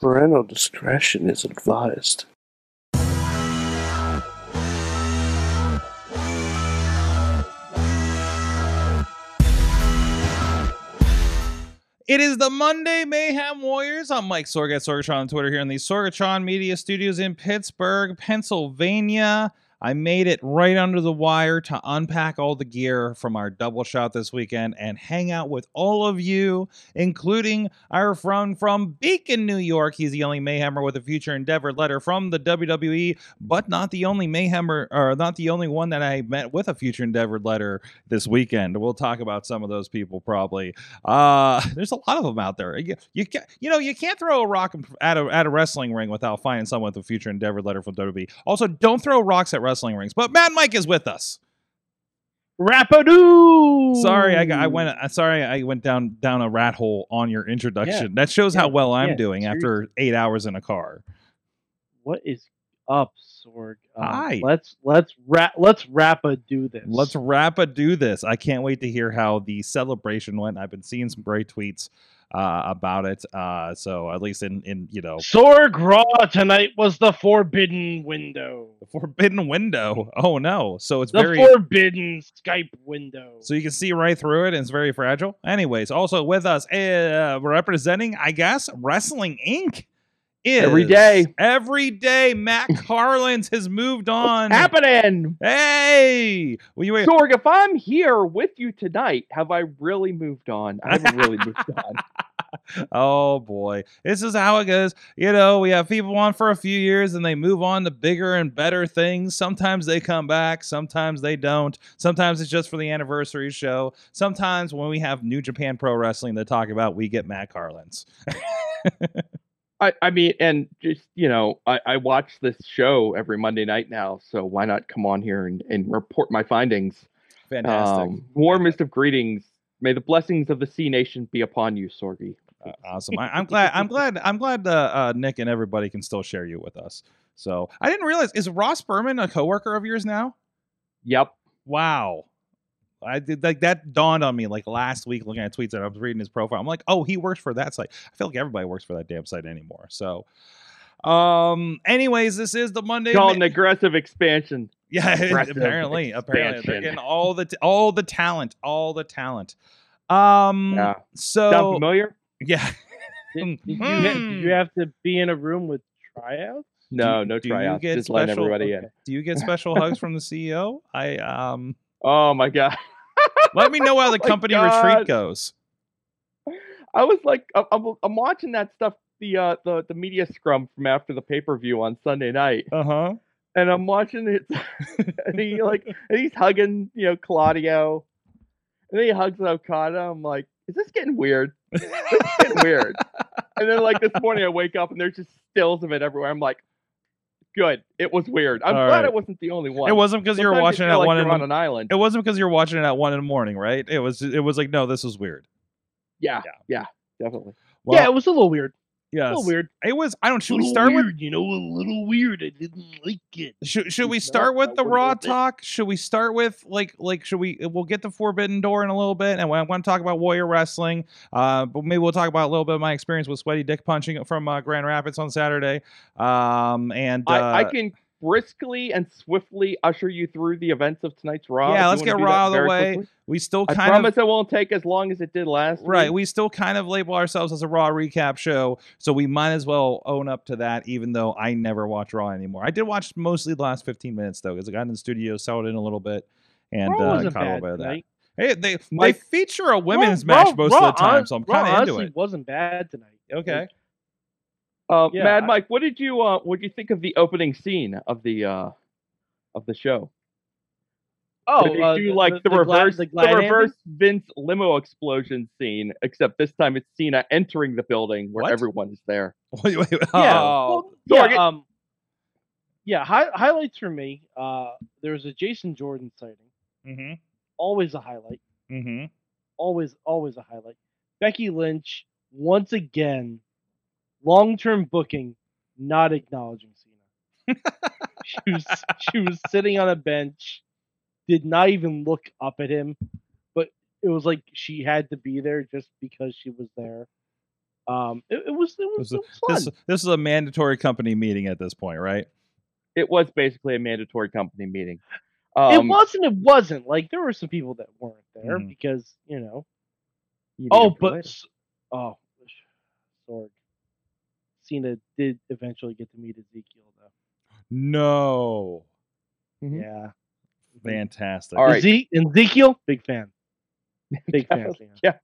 Parental discretion is advised. It is the Monday Mayhem Warriors. I'm Mike Sorg at Sorgatron on Twitter here in the Sorgatron Media Studios in Pittsburgh, Pennsylvania. I made it right under the wire to unpack all the gear from our double shot this weekend and hang out with all of you, including our friend from Beacon, New York. He's the only Mayhemmer with a future endeavor letter from the WWE, but not the only Mayhemmer, or not the only one that I met with a future endeavor letter this weekend. We'll talk about some of those people probably. Uh, there's a lot of them out there. You, you, ca- you know, you can't throw a rock at a, at a wrestling ring without finding someone with a future endeavor letter from WWE. Also, don't throw rocks at wrestling rings. But Mad Mike is with us. Rapadoo. Sorry, I, I went. uh, Sorry, I went down down a rat hole on your introduction. Yeah, that shows how well I'm yeah, doing after eight hours in a car. What is up, Sorg? Um, Hi. Let's let's rap. Let's Rappa do this. Let's wrap a do this. I can't wait to hear how the celebration went. I've been seeing some great tweets uh, about it. Uh, so at least in in you know Sorg Raw tonight was the forbidden window. the forbidden window. Oh no! So it's The very forbidden Skype window. So you can see right through it, and it's very fragile. Anyways, also with us, uh, representing, I guess, Wrestling Inc. Is Every day. every day. Matt Carlins has moved on. happening? Hey, well, you wait. Sorg, if I'm here with you tonight, have I really moved on? I haven't really moved on. oh boy, this is how it goes. You know, we have people on for a few years and they move on to bigger and better things. Sometimes they come back, sometimes they don't. Sometimes it's just for the anniversary show. Sometimes when we have New Japan Pro Wrestling to talk about, we get Matt Carlins. I, I mean, and just you know, I, I watch this show every Monday night now, so why not come on here and, and report my findings? Fantastic. Um, warmest of greetings. May the blessings of the Cenation be upon you, Sorgy. Uh, awesome. I, I'm glad. I'm glad. I'm glad uh, uh, Nick and everybody can still share you with us. So I didn't realize is Ross Berman a coworker of yours now? Yep. Wow. I did like that dawned on me like last week looking at tweets and I was reading his profile. I'm like, oh, he works for that site. I feel like everybody works for that damn site anymore. So, um, anyways, this is the Monday. Called an aggressive expansion. yeah, aggressive apparently, apparently they're getting all the t- all the talent, all the talent. Um, Yeah. so Sound familiar? yeah, Did, did you did Hmm. you have to be in a room with tryouts? No, Do- no tryouts. Just letting special- everybody okay. in. do you get special hugs from the CEO? I um, Oh my god. let me know how the Oh company God. retreat goes. I was like, I'm, I'm, watching that stuff, the uh, the the media scrum from after the pay per view on Sunday night, Uh huh. and I'm watching it, and he like, and he's hugging, you know, Claudio, and then he hugs Okada. I'm like, is this getting weird? This is getting weird. And then like this morning, I wake up and there's just stills of it everywhere. I'm like, good. It was weird. I'm All glad right. it wasn't the only one. It wasn't because you were watching it at like one in on an island. It wasn't because you were watching it at one in the morning, right? It was. It was like, no, this is weird. Yeah, Yeah. yeah, definitely. Well, yeah, it was a little weird. A little weird. It was. I don't. Should a we little start with? you know, a little weird. I didn't like it. Should, should we start with the raw talk? Should we start with like like should we? We'll get the Forbidden Door in a little bit, and I want to talk about Warrior Wrestling. Uh, but maybe we'll talk about a little bit of my experience with sweaty dick punching from uh, Grand Rapids on Saturday. Um, and uh, I, I can briskly and swiftly usher you through the events of tonight's Raw. Yeah, let's get Raw out of the way. quickly. we still I kind promise of it won't take as long as it did last right. week. We still kind of label ourselves as a Raw recap show, so we might as well own up to that. Even though I never watch Raw anymore, I did watch mostly the last fifteen minutes though, because I got in the studio, settled in a little bit, and Raw uh, caught a bad little bit of that. Hey, they they feature a women's Raw- match Raw- most of the time, so I'm kind of into it. wasn't bad tonight. Okay. Uh, Yeah, Mad I- Mike, what did you uh, what did you think of the opening scene of the uh, of the show? Oh, Did they uh, do like the, glad- reverse the, the, glad reverse Vince limo explosion scene, except this time it's Cena entering the building where What? everyone is there. Wait, wait, wait. Yeah, Oh. well, Sorg, yeah, um, yeah. Hi- highlights for me. Uh, there was a Jason Jordan sighting. Mm-hmm. Always a highlight. Mm-hmm. Always, always a highlight. Becky Lynch once again, long-term booking, not acknowledging Cena. she was she was sitting on a bench, did not even look up at him, but it was like she had to be there just because she was there. Um, it, it was it was, This is, it was fun. this, this is a mandatory company meeting at this point, right? It was basically a mandatory company meeting. it Um, wasn't. It wasn't. Like there were some people that weren't there Mhm. because you know. you Oh, but play. oh, Sorg. Cena did eventually get to meet Ezekiel though. No. Mhm. Yeah. Fantastic. All right. Eze- Ezekiel, big fan. Big fan. Yeah.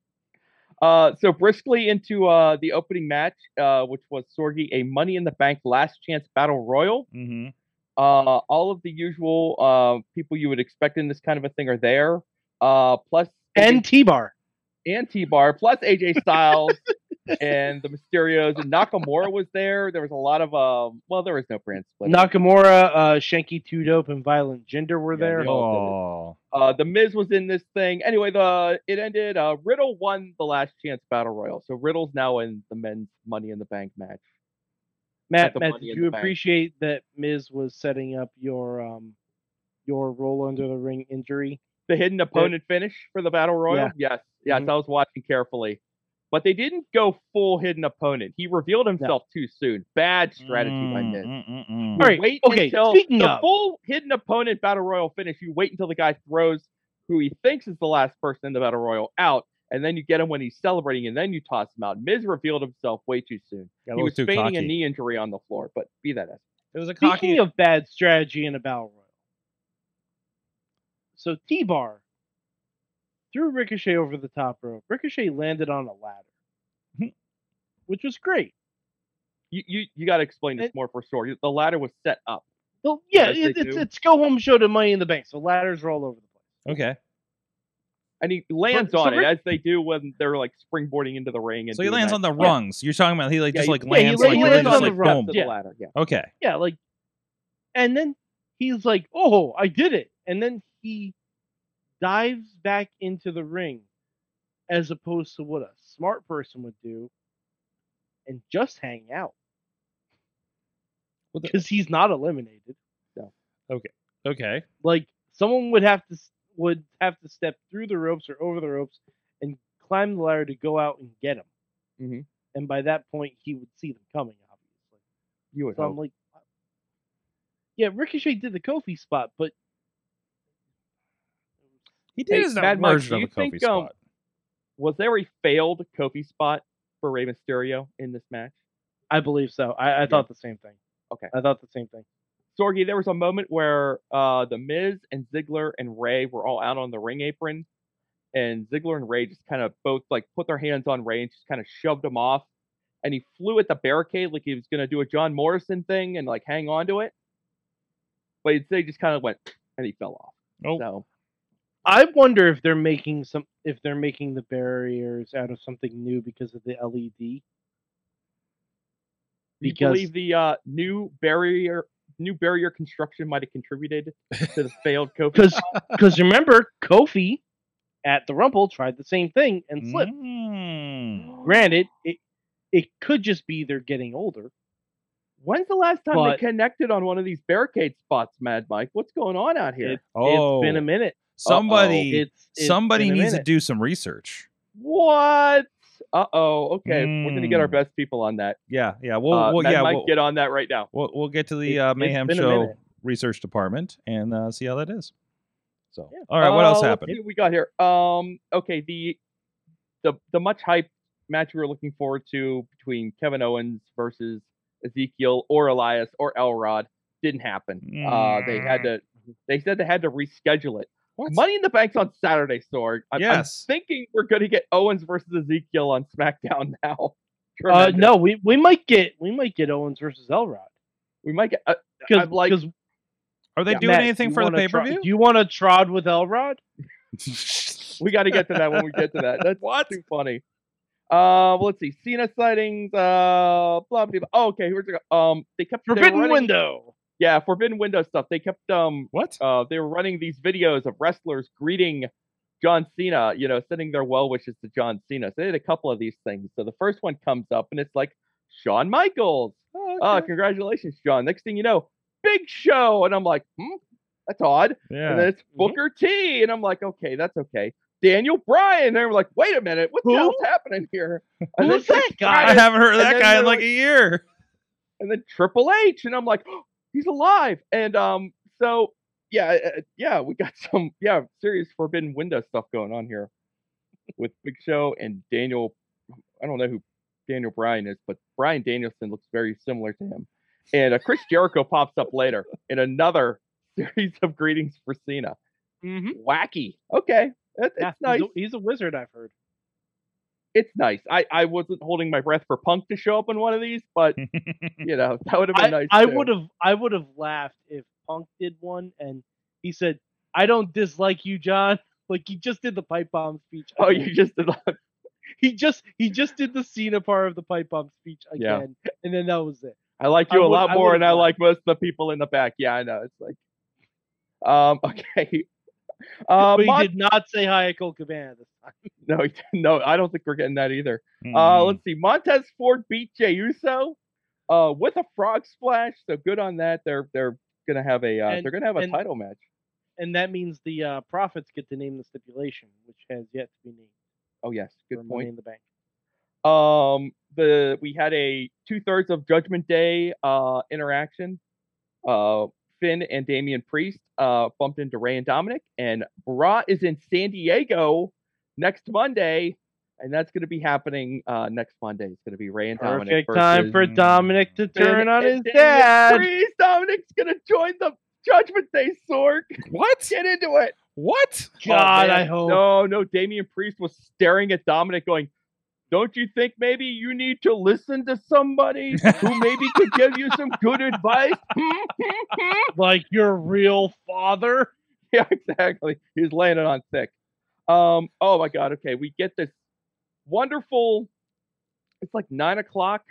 Uh, so briskly into uh, the opening match, uh, which was Sorgi a Money in the Bank Last Chance Battle Royal. hmm Uh, all of the usual uh, people you would expect in this kind of a thing are there. Uh, plus And T Bar. And T Bar, plus AJ Styles and the Mysterios and Nakamura was there. There was a lot of um, well, there was no brand split. Nakamura, uh, Shanky Two Dope, and Violent Gender were Yeah, there. Oh. Uh, the Miz was in this thing. Anyway, the it ended. Uh, Riddle won the last chance battle royal, so Riddle's now in the men's Money in the Bank match. Matt, the Matt, Money did you the Bank. appreciate that Miz was setting up your um your roll under the ring injury? The hidden opponent finish for the battle royal. Yes, yes, Mhm. I was watching carefully, but they didn't go full hidden opponent. He revealed himself too soon. Bad strategy by Mm, Miz. mm, mm, mm. You All right, wait okay, until speaking the of- full hidden opponent battle royal finish. You wait until the guy throws who he thinks is the last person in the battle royal out, and then you get him when he's celebrating, and then you toss him out. Miz revealed himself way too soon. Got he was feigning a knee injury on the floor, but be that as It was a cocky. Speaking cocky. of bad strategy in a battle royal, so T Bar threw Ricochet over the top rope. Ricochet landed on a ladder, hmm. which was great. you you, you got to explain this It- more for sure. The ladder was set up. Well, yeah, it, it's it's go home show to Money in the Bank, so ladders are all over the place. okay. And he lands so on it Ric- as they do when they're like springboarding into the ring. And So he lands that. on the Yeah. rungs. You're talking about he like Yeah, just like yeah, lands la- like he really lands just on like the rungs, boom. Yeah. the ladder. Yeah. Okay. Yeah, like, and then he's like, "Oh, I did it," and then he dives back into the ring, as opposed to what a smart person would do, and just hang out because he's not eliminated. Okay. Okay. Like someone would have to would have to step through the ropes or over the ropes and climb the ladder to go out and get him. Mhm. And by that point, he would see them coming. Obviously. You would So I'm like, yeah, Ricochet did the Kofi spot, but He did Hey, his Mad Mike, version do of you a Kofi think, um, spot. Was there a failed Kofi spot for Rey Mysterio in this match? I believe so. I, I thought the same thing. Okay. I thought the same thing. Sorgi, there was a moment where uh, the Miz and Ziggler and Rey were all out on the ring apron, and Ziggler and Rey just kind of both like put their hands on Rey and just kind of shoved him off, and he flew at the barricade like he was gonna do a John Morrison thing and like hang on to it, but instead he just kind of went and he fell off. Oh. So I wonder if they're making some if they're making the barriers out of something new because of the LED. you Because- believe the uh, new barrier new barrier construction might have contributed to the failed Kofi? Because because remember Kofi at the Rumble tried the same thing and slipped. Mm. Granted, it it could just be they're getting older. When's the last time But- they connected on one of these barricade spots, Mad Mike? What's going on out here? It, Oh, It's been a minute. Somebody, It's, it's somebody needs to do some research. What? Uh oh. Okay, we're gonna get our Mm. best people on that. Yeah, yeah. We'll, uh, well, yeah, Mike, we'll, get on that right now. we'll, we'll get to the uh, Mayhem Show research department and uh, see how that is. So, Yeah. all right, what Uh, else happened? what we got here. Um. Okay. The the the much hyped match we were looking forward to between Kevin Owens versus Ezekiel or Elias or Elrod didn't happen. Uh, they had to. They said they had to reschedule it. What? Money in the Bank's on Saturday, Sorg. I'm, I'm thinking we're going to get Owens versus Ezekiel on SmackDown now. Uh, no, we, we might get we might get Owens versus Elrod we might get. Uh, because I'm like- Are they Yeah. doing Matt, anything you for the wanna pay per view? Do you want to trod with Elrod? we got to get to that when we get to that. That's What? too funny. Uh, well, let's see. Cena sightings. Uh, blah blah. blah. Oh, okay. Here's the. Um, they kept they Forbidden running- Window. Yeah, Forbidden Window stuff. They kept um what? uh they were running these videos of wrestlers greeting John Cena, you know, sending their well wishes to John Cena. So they did a couple of these things. So the first one comes up and it's like Shawn Michaels. Oh, Oh, okay. congratulations, John. Next thing you know, Big Show, and I'm like, hmm, that's odd. yeah. And then it's Mhm. Booker T, and I'm like, okay, that's okay. Daniel Bryan. And they were like, wait a minute, what the hell's happening here? Who's that guy? I haven't heard of that guy in like like- a year. and then Triple H, and I'm like, he's alive. And um, so yeah, uh, yeah, we got some yeah serious Forbidden Window stuff going on here with Big Show and Daniel. I don't know who Daniel Bryan is, but Brian Danielson looks very similar to him. And uh, Chris Jericho pops up later in another series of greetings for Cena. Mm-hmm. Wacky. Okay, it, it's Yeah, nice. he's, a, he's a wizard. I've heard. It's nice. I I wasn't holding my breath for Punk to show up in one of these, but you know that would have been I, nice. I would have I would have laughed if Punk did one and he said, "I don't dislike you, John." Like he just did the pipe bomb speech. Oh, you just did that. he just he just did the Cena part of the pipe bomb speech Yeah. again, and then that was it. I like you a would- lot more, would've and I like most of the people in the back. Yeah, I know. It's like, um, okay. Uh, but he Mon- did not say hi at Colt Cabana this time. no, he didn't- no, I don't think we're getting that either. Uh, Mm. let's see. Montez Ford beat Jey Uso, uh, with a frog splash. So good on that. They're they're gonna have a uh, And- they're gonna have a and- title match. And that means the uh, profits get to name the stipulation, which has yet to be named. Oh yes, for good Money point. in the Bank. Um, the we had a two thirds of Judgment Day uh interaction. Uh, Finn and Damian Priest uh bumped into Rey and Dominic, and Bra is in San Diego next Monday, and that's going to be happening uh next Monday. It's going to be Rey and Dominic. Perfect time for Dominic to Finn turn on his Damian dad. Priest. Dominic's going to join the Judgment Day sword. what? Get into it. What? Oh, God, man. I hope. No, no. Damian Priest was staring at Dominic, going, "Don't you think maybe you need to listen to somebody who maybe could give you some good advice?" Like your real father. yeah, exactly. He's laying it on thick. Um. Oh my God. Okay, we get this wonderful. It's like nine o'clock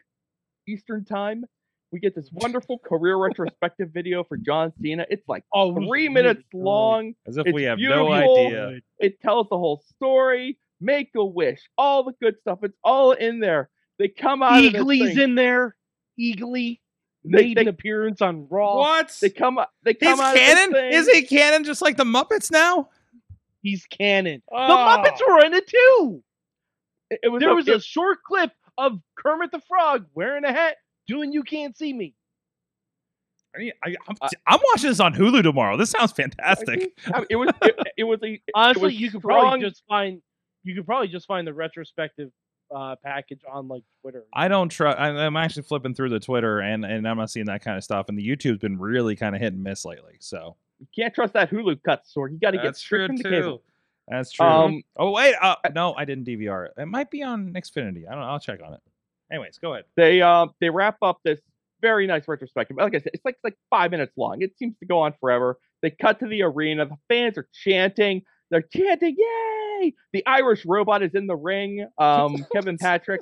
Eastern time. We get this wonderful career retrospective video for John Cena. It's like Oh, it was three minutes long. As if It's we have beautiful. no idea. It tells the whole story. Make a wish. All the good stuff. It's all in there. They come out. of Eagly's in there. Eagly They, made they, an appearance on Raw. What? they come. out- They come He's out. canon? Is he canon just like the Muppets now? He's canon. The Oh. Muppets were in it too. It, it was. There a, was it- a short clip of Kermit the Frog wearing a hat, doing "You Can't See Me." I, I, I'm, I- I'm watching this on Hulu tomorrow. This sounds fantastic. I mean, it was. It, it was a. Honestly, was you could strong- probably just find you could probably just find the retrospective uh, package on like Twitter. I don't trust. I'm actually flipping through the Twitter and and I'm not seeing that kind of stuff. And the YouTube's been really kind of hit and miss lately. So You can't trust that Hulu cut sword. You got to get straight from the too. cable. That's true. Um, oh wait, uh, no, I didn't DVR it. It might be on Xfinity. I don't know. I'll check on it. Anyways, go ahead. they um they wrap up this very nice retrospective. Like I said, it's like it's like five minutes long. It seems to go on forever. They cut to the arena. The fans are chanting. They're chanting, "Yay!" The Irish robot is in the ring. Um, Kevin Patrick,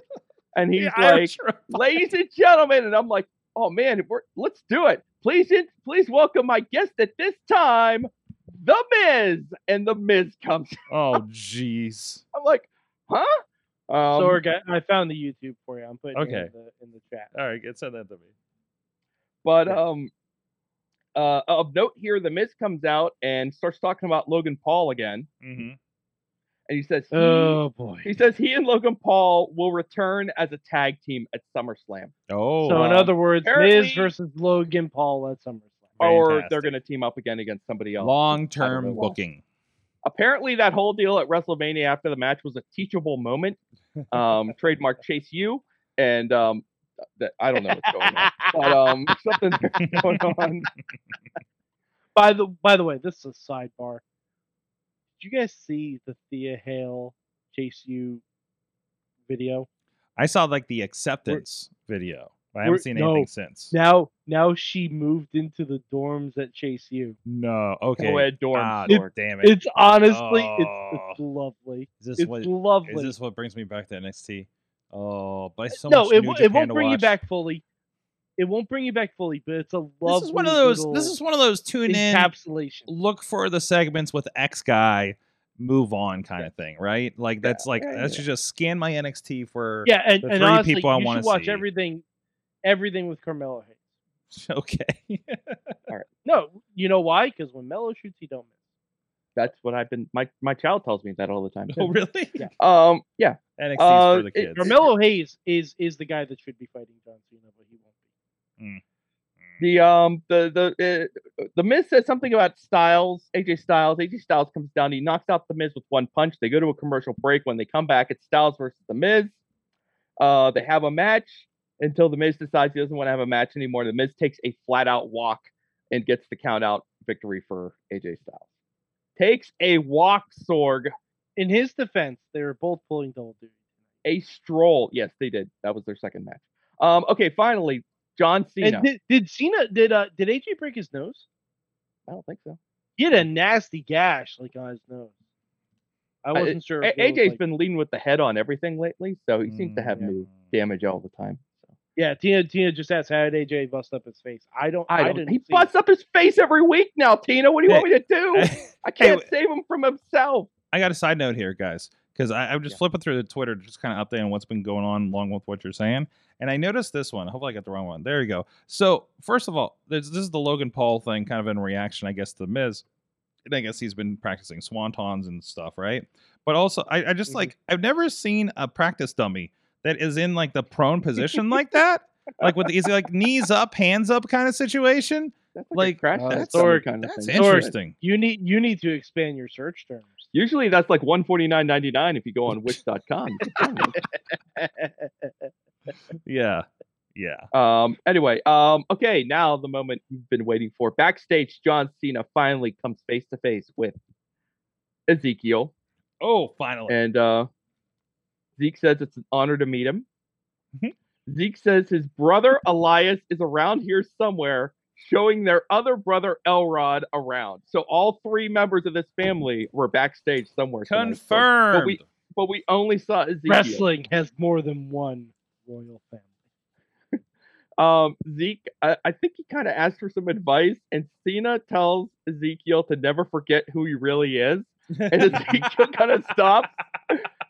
and he's like, "Ladies and gentlemen," and I'm like, "Oh man, we're, let's do it. Please, please welcome my guest at this time, The Miz." And The Miz comes. Oh jeez. I'm like, "Huh?" Um, so, Orga, I found the YouTube for you. I'm putting it Okay. in the in the chat. All right, get send that to me. But Yeah. um, uh, of note here, the Miz comes out and starts talking about Logan Paul again, hmm and he says he, Oh boy. he says he and Logan Paul will return as a tag team at SummerSlam, Oh, so, in um, other words, Miz versus Logan Paul at SummerSlam. or they're going to team up again against somebody else. Long term booking. Apparently, that whole deal at WrestleMania after the match was a teachable moment. Um, trademark Chase U, and um, that I don't know what's going on, but um, something going on. By the by the way, this is a sidebar. Did you guys see the Thea Hail Chase U video? I saw like the acceptance video. I haven't seen no. anything since. Now now she moved into the dorms at Chase U. No. Okay. Co-ed dorm Ah, store. damn it. It's honestly it's Oh. it's lovely. Is this It's what? lovely. Is this what brings me back to NXT? Oh, but it's so no, much it, New wo- it won't to bring you back fully. It won't bring you back fully, but it's a lovely This is one of those. This is one of those tune in, encapsulation. look for the segments with X guy, move on kind of thing, right? Like that's like yeah, that yeah. should just scan my NXT for. Yeah, and, the and three honestly, people I wanna watch see. everything, everything with Carmelo Hayes. Okay. No, you know why? Because when Melo shoots, he don't miss. That's what I've been. My my child tells me that all the time. Oh, really? Yeah. Um. Yeah. NXT's Uh, for the it- kids. Carmelo Hayes is is the guy that should be fighting John Cena, but he won't be. The um the the uh, the Miz says something about Styles, AJ Styles. AJ Styles comes down, he knocks out the Miz with one punch. They go to a commercial break. When they come back, it's Styles versus the Miz. Uh, they have a match until the Miz decides he doesn't want to have a match anymore. The Miz takes a flat out walk and gets the count out victory for AJ Styles. Takes a walk, Sorg, In his defense, they were both pulling double duty. a stroll. Yes, they did. That was their second match. Um, okay, finally, John Cena. And did, did Cena did uh did AJ break his nose? I don't think so. He had a nasty gash like on his nose. I Uh, wasn't sure. A- if it was, AJ's like- been leading with the head on everything lately, so he seems to have Mm, new damage all the time. So. Yeah, Tina Tina just asked how did AJ bust up his face. I don't. I don't. didn't he see busts up his face every week now, Tina. What do you want me to do? I can't Hey, save him from himself. I got a side note here, guys, because I'm just Yeah. flipping through the Twitter, just kind of updating what's been going on along with what you're saying. And I noticed this one. Hopefully, I got the wrong one. There you go. So, first of all, there's, this is the Logan Paul thing, kind of in reaction, I guess, to the Miz. And I guess he's been practicing swantons and stuff, right? But also, I, I just Mhm. like, I've never seen a practice dummy that is in like the prone position like that. Like with the, is it like knees up, hands up kind of situation? That's Like, a crash uh, test Sorg, kind of That's thing. interesting. You need you need to expand your search terms. Usually that's like one forty nine ninety nine if you go on Wix.com. Yeah. Yeah. um. Anyway. Um. Okay. Now the moment you've been waiting for. Backstage, John Cena finally comes face to face with Ezekiel. Oh, finally. And uh, Zeke says it's an honor to meet him. Mhm. Zeke says his brother Elias is around here somewhere, showing their other brother Elrod around. So all three members of this family were backstage somewhere. So- Confirmed. But we but we only saw Ezekiel. Wrestling has more than one royal family. Um, Zeke, I, I think he kind of asked for some advice, and Cena tells Ezekiel to never forget who he really is. And Ezekiel kind of stops.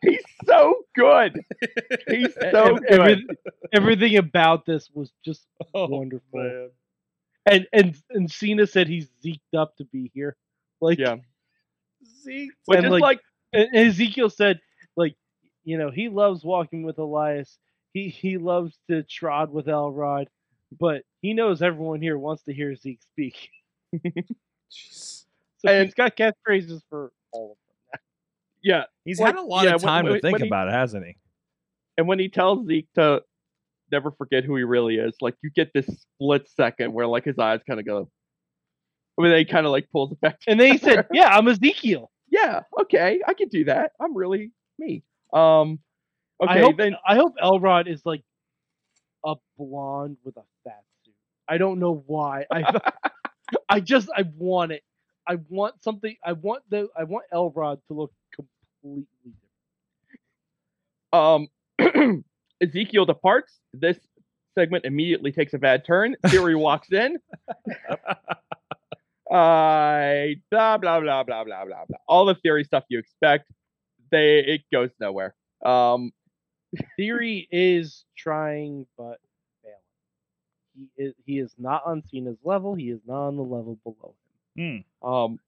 He's so good. He's so good. every- everything about this was just Oh, wonderful. man. And and and Cena said he's zeked up to be here. Like Yeah. Zeke. But And, just like- like, and and Ezekiel said, like, you know, he loves walking with Elias. He he loves to trot with Elrod, but he knows everyone here wants to hear Zeke speak. Jeez. So And- he's got catchphrases for all of them. Yeah. He's Like, had a lot yeah, of time when- to think he- about it, hasn't he? And when he tells Zeke to never forget who he really is, like you get this split second where like his eyes kind of go. I mean, they kind of like pulls it back. And then he said, "Yeah, I'm Ezekiel." yeah, okay, I can do that. I'm really me. Um, okay, I hope then I hope Elrod is like a blonde with a fat suit. I don't know why. I I just I want it. I want something. I want the I want Elrod to look completely different. um, Ezekiel departs. This segment immediately takes a bad turn. Theory walks in. I blah blah blah blah blah blah blah. All the theory stuff you expect. They it goes nowhere. Um, Theory is trying but failing. He is he is not on Cena's level. He is not on the level below him. Hmm. um,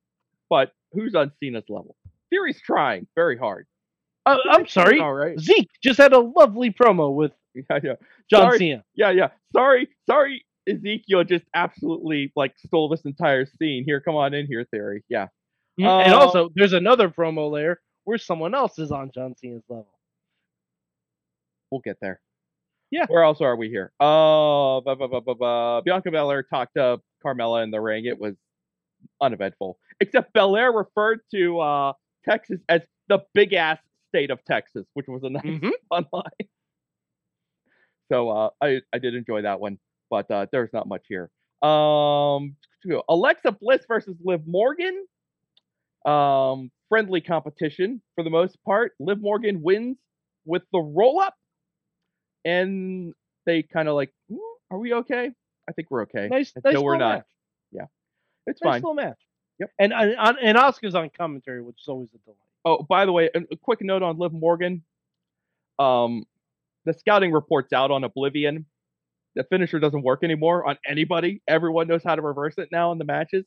but who's on Cena's level? Theory's trying very hard. Uh, I'm sorry. All right. Zeke just had a lovely promo with Yeah, yeah. John Sorry. Cena. Yeah, yeah. Sorry, sorry. Ezekiel just absolutely like stole this entire scene. Here, come on in here, theory. Yeah. and Uh, also, there's another promo layer where someone else is on John Cena's level. We'll get there. Yeah. Where else are we here? Oh, bu- bu- bu- bu- Bianca Belair talked to Carmella in the ring. It was uneventful, except Belair referred to uh, Texas as the big ass state of Texas, which was a nice Mhm. fun line. So uh, I I did enjoy that one, but uh, there's not much here. Um, Alexa Bliss versus Liv Morgan. Um, friendly competition for the most part. Liv Morgan wins with the roll up, and they kind of like, "Mm, are we okay? I think we're okay. Nice, nice we're not. match. It's Nice fine. little match. Yep. And and and, and Oscar's on commentary, which is always a delight. Oh, by the way, a, a quick note on Liv Morgan. Um, the scouting reports out on Oblivion. The finisher doesn't work anymore on anybody. Everyone knows how to reverse it now in the matches.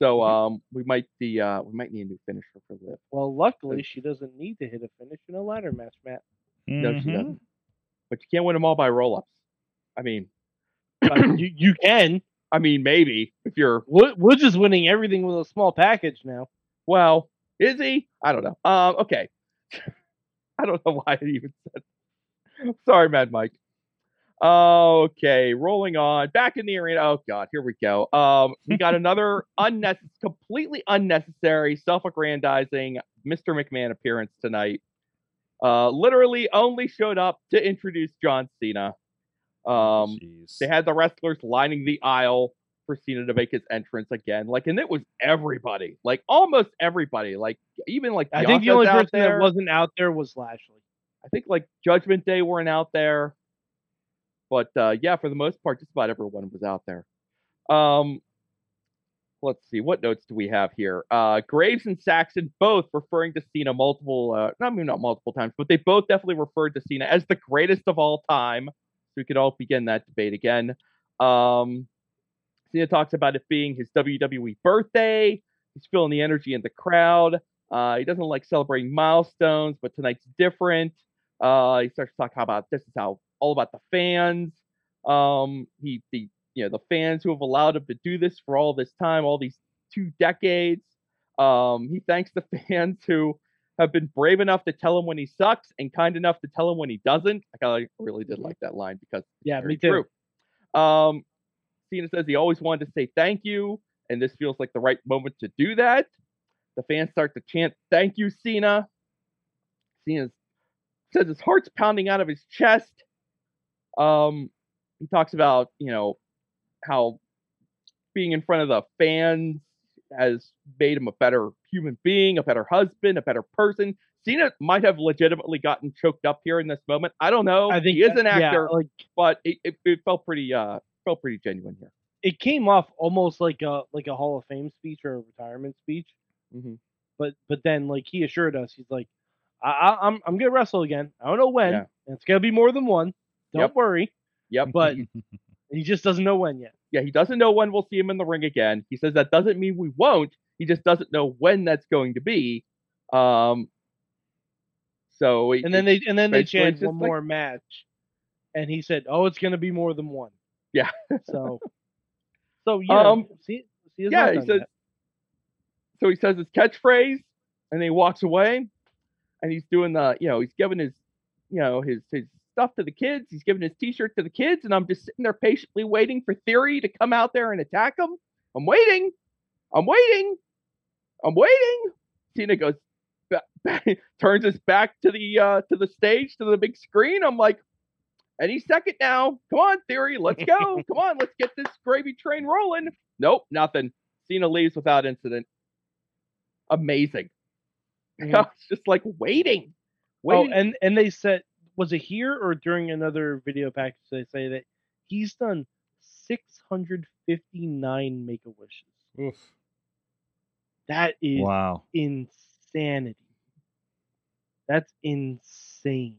So um, we might be uh, we might need a new finisher for Liv. Well, luckily she doesn't need to hit a finish in a ladder match, Matt. No, she doesn't. But you can't win them all by roll ups. I mean, you you can. I mean, maybe if you're Woods is winning everything with a small package now. well, is he? I don't know. Um, okay. I don't know why I even said. Sorry, Mad Mike. Okay, rolling on back in the arena. Oh God, here we go. Um, we got another unnecessary, completely unnecessary, self-aggrandizing Mr. McMahon appearance tonight. Uh, literally only showed up to introduce John Cena. Um, Jeez. they had the wrestlers lining the aisle for Cena to make his entrance again. Like, and it was everybody, like almost everybody, like even like I think the only person there. that wasn't out there was Lashley. I think like Judgment Day weren't out there, but uh, yeah, for the most part, just about everyone was out there. Um, let's see, what notes do we have here? Uh, Graves and Saxton both referring to Cena multiple, uh, not maybe not multiple times, but they both definitely referred to Cena as the greatest of all time. We could all begin that debate again. Um, Cena talks about it being his WWE birthday. He's feeling the energy in the crowd. Uh, he doesn't like celebrating milestones, but tonight's different. Uh, he starts to talk about this is how all about the fans. Um, he the you know the fans who have allowed him to do this for all this time, all these two decades. Um, he thanks the fans who have been brave enough to tell him when he sucks and kind enough to tell him when he doesn't. I kinda really did like that line because Yeah, me too. true. Um, Cena says he always wanted to say thank you, and this feels like the right moment to do that. The fans start to chant, "Thank you, Cena." Cena says his heart's pounding out of his chest. Um, he talks about you know how being in front of the fans has made him a better human being, a better husband, a better person. Cena might have legitimately gotten choked up here in this moment. I don't know. I think he is an actor, Yeah, like but it, it, it felt pretty uh felt pretty genuine here. it came off almost like a like a Hall of Fame speech or a retirement speech. hmm But but then like he assured us, he's like, I, I, I'm I'm gonna wrestle again. I don't know when. Yeah. and it's gonna be more than one. Don't Yep. worry. Yep. But he just doesn't know when yet. yeah, he doesn't know when we'll see him in the ring again. He says that doesn't mean we won't. He just doesn't know when that's going to be. Um. So it- And then they and then they changed one like- more match, and he said, "Oh, it's gonna be more than one." Yeah. So, so you know, Um, see, see yeah, he says. So he says his catchphrase, and he walks away, and he's doing the, you know, he's giving his, you know, his his stuff to the kids. He's giving his T-shirt to the kids, and I'm just sitting there patiently waiting for Theory to come out there and attack him. I'm waiting. I'm waiting. I'm waiting. Cena goes, ba- ba- turns his back to the uh to the stage to the big screen. I'm like, any second now. Come on, Theory, let's go. Come on, let's get this gravy train rolling. Nope, nothing. Cena leaves without incident. Amazing. I Mhm. was just like waiting, Oh, and and they said, was it here or during another video package? They say that he's done 659 Make a Wishes. That is Wow. insanity. That's insane.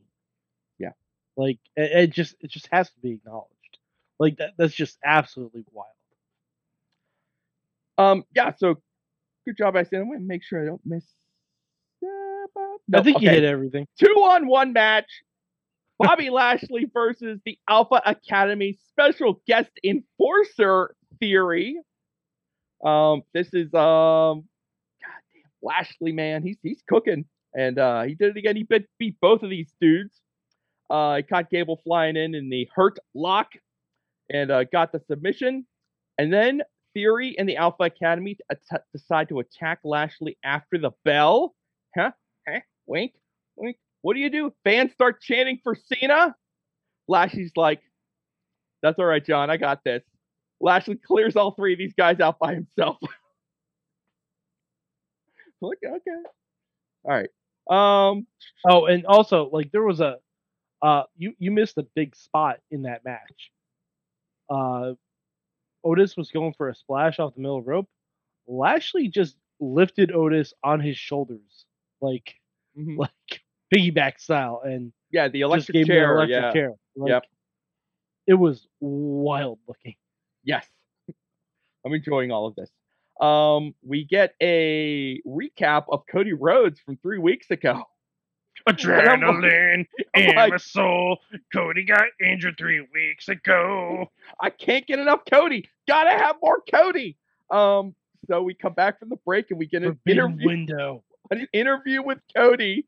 Yeah. Like it, it just it just has to be acknowledged. Like that that's just absolutely wild. um, yeah. So good job, I said. I'm gonna make sure I don't miss. I think you hit everything. two on one match. Bobby Lashley versus the Alpha Academy special guest enforcer theory. Um, this is um, Lashley man, he's he's cooking, and uh, he did it again. He beat, beat both of these dudes. Uh, he caught Gable flying in in the hurt lock, and uh, got the submission. And then Theory and the Alpha Academy decide to attack Lashley after the bell. Huh? Huh? Wink, wink. What do you do? Fans start chanting for Cena. Lashley's like, "That's all right, John. I got this." Lashley clears all three of these guys out by himself. like, okay, all right. Um, Oh, and also like there was a uh you you missed a big spot in that match. Uh Otis was going for a splash off the middle rope. Lashley just lifted Otis on his shoulders like mhm. like piggyback style and yeah, the electric chair. electric yeah, chair. Like, Yep. It was wild looking. yes. I'm enjoying all of this. Um, we get a recap of Cody Rhodes from three weeks ago. Adrenaline in like- my soul. Cody got injured three weeks ago. I can't get enough Cody. Gotta have more Cody. Um, so we come back from the break and we get an interview, window. an interview with Cody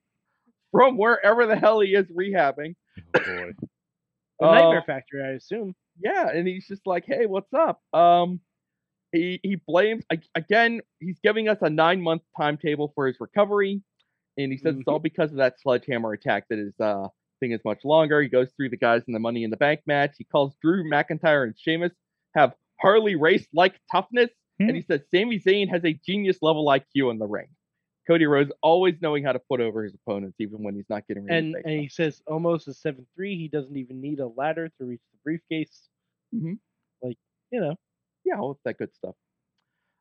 from wherever the hell he is rehabbing. Oh, boy. The Uh, Nightmare Factory, I assume. Yeah, and he's just like, "Hey, what's up?" Um, he he blames again. He's giving us a nine month timetable for his recovery, and he says it's all because of that sledgehammer attack that his uh thing is much longer. He goes through the guys in the Money in the Bank match. He calls Drew McIntyre and Sheamus have Harley Race like toughness, and he says Sami Zayn has a genius level IQ in the ring. Cody Rhodes always knowing how to put over his opponents, even when he's not getting ready And and he says almost a seven three. He doesn't even need a ladder to reach the briefcase. Mhm. Like you know, yeah, all that good stuff.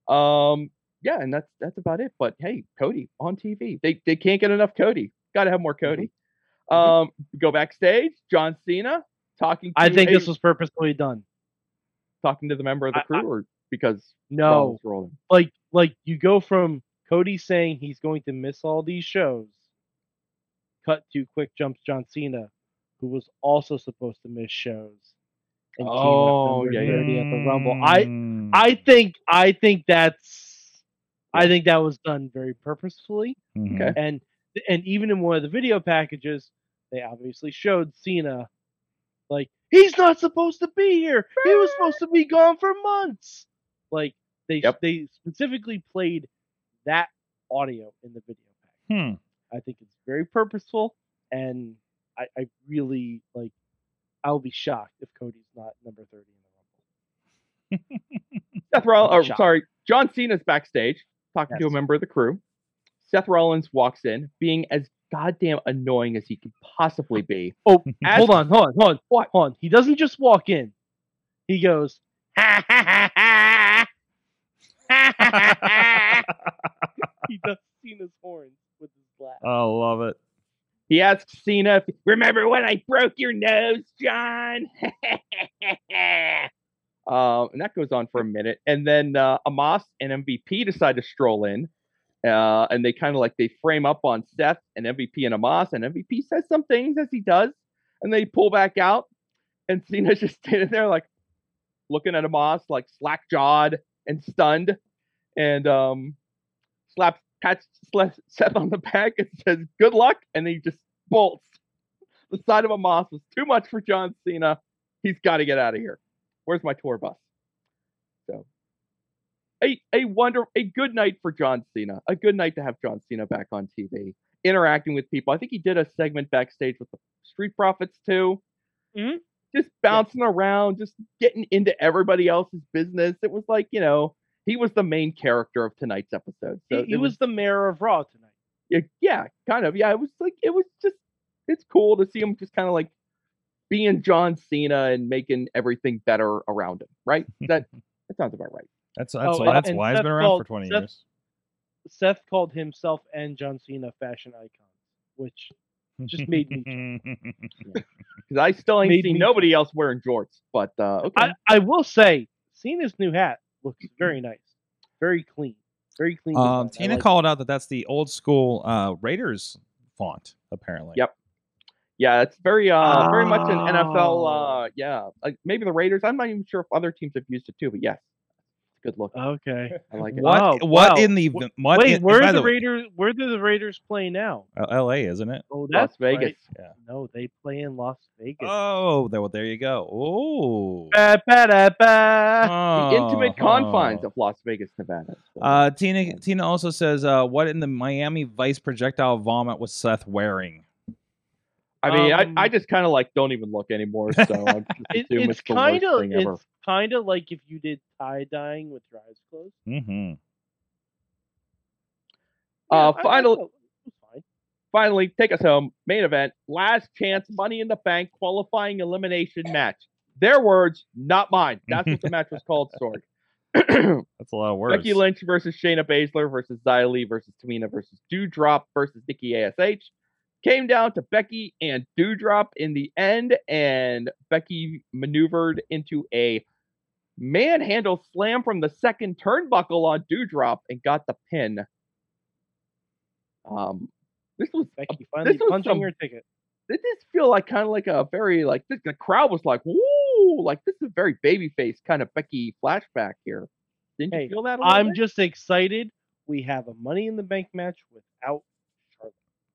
Um, yeah, and that's that's about it. But hey, Cody on TV. They they can't get enough Cody. Got to have more Cody. Um, go backstage. John Cena talking. To I think a- this was purposefully done. talking to the member of the I- crew, or because No, like like you go from Cody saying he's going to miss all these shows, cut to quick jumps John Cena, who was also supposed to miss shows. And Oh, up yeah, yeah. at the Rumble. I. I think I think that's I think that was done very purposefully. Mhm. Okay. And and even in one of the video packages, they obviously showed Cena like he's not supposed to be here. He was supposed to be gone for months. Like they Yep. they specifically played that audio in the video pack. Hmm. I think it's very purposeful, and I, I really like. I'll be shocked if Cody's not number thirty in the Rumble. Seth Rollins, or Shot. sorry, John Cena's backstage talking to a member of the crew. Seth Rollins walks in, being as goddamn annoying as he could possibly be. Oh, As- hold on, hold on, hold on, What? hold on. He doesn't just walk in. He goes, ha ha ha ha, ha ha ha ha. He does Cena's horns with his laugh. I love it. He asks Cena, "Remember when I broke your nose, John?" um, and that goes on for a minute, and then uh, Omos and MVP decide to stroll in, uh, and they kind of like they frame up on Seth and MVP and Omos, and MVP says some things as he does, and they pull back out, and Cena's just standing there like looking at Omos like slack jawed and stunned, and um, slaps pats Seth on the back and says, "Good luck," and he just bolts. The side of Omos was too much for John Cena. He's got to get out of here. Where's my tour bus? So, a a wonder, a good night for John Cena. A good night to have John Cena back on TV, interacting with people. I think he did a segment backstage with the Street Profits too. Mhm. Just bouncing around, just getting into everybody else's business. It was like you know he was the main character of tonight's episode. So he, he it was the mayor of Raw tonight. yeah, yeah, kind of. Yeah, it was like it was just it's cool to see him just kind of like being John Cena and making everything better around him, right? That that sounds about right. That's that's, Oh, that's and why he's Seth been around called- for 20 Seth- years. Seth called himself and John Cena fashion icons, which just made me Because I still ain't Made seen me- nobody else wearing jorts, but uh, okay. I, I will say, Cena's new hat looks very nice, very clean, very clean. um, Tina like it. called out that that's the old school uh, Raiders font, apparently. Yep. yeah, it's very uh very much an NFL. Oh. Uh, yeah, like maybe the Raiders. I'm not even sure if other teams have used it too, but yes, it's a good look. Okay. I like it. What? Wow, what wow. in the Wh- what Wait, in, where by are the way- Raiders? Where do the Raiders play now? Uh, L.A. isn't it? Oh, Las that's Vegas. right. Yeah. No, they play in Las Vegas. Oh, there, well, there you go. Oh, Ba, ba, da, ba. The intimate confines Oh. of Las Vegas, Nevada. Uh, Tina Tina also says, uh, "What in the Miami Vice projectile vomit was Seth wearing?" I mean, um, I, I just kind of like don't even look anymore. So I'm It, it's it's kind of it's kind of like if you did tie dyeing with your eyes closed. Mm-hmm. Uh, I- I final- thought it was fine. finally, take us home. Main event, last chance, Money in the Bank qualifying elimination match. Their words, not mine. That's what the match was called, Sorg. That's a lot of words. Becky Lynch versus Shayna Baszler versus Xia Li versus Tamina versus Doudrop versus Nikki ASH. Came down to Becky and Doudrop in the end, and Becky maneuvered into a manhandle slam from the second turnbuckle on Doudrop and got the pin. Um, this was Becky finally was punching some- her ticket. this feel like kind of like a very like the, the crowd was like woo like this is a very babyface kind of Becky flashback here. Didn't Hey, you feel that? I'm bit? just excited. We have a Money in the Bank match without.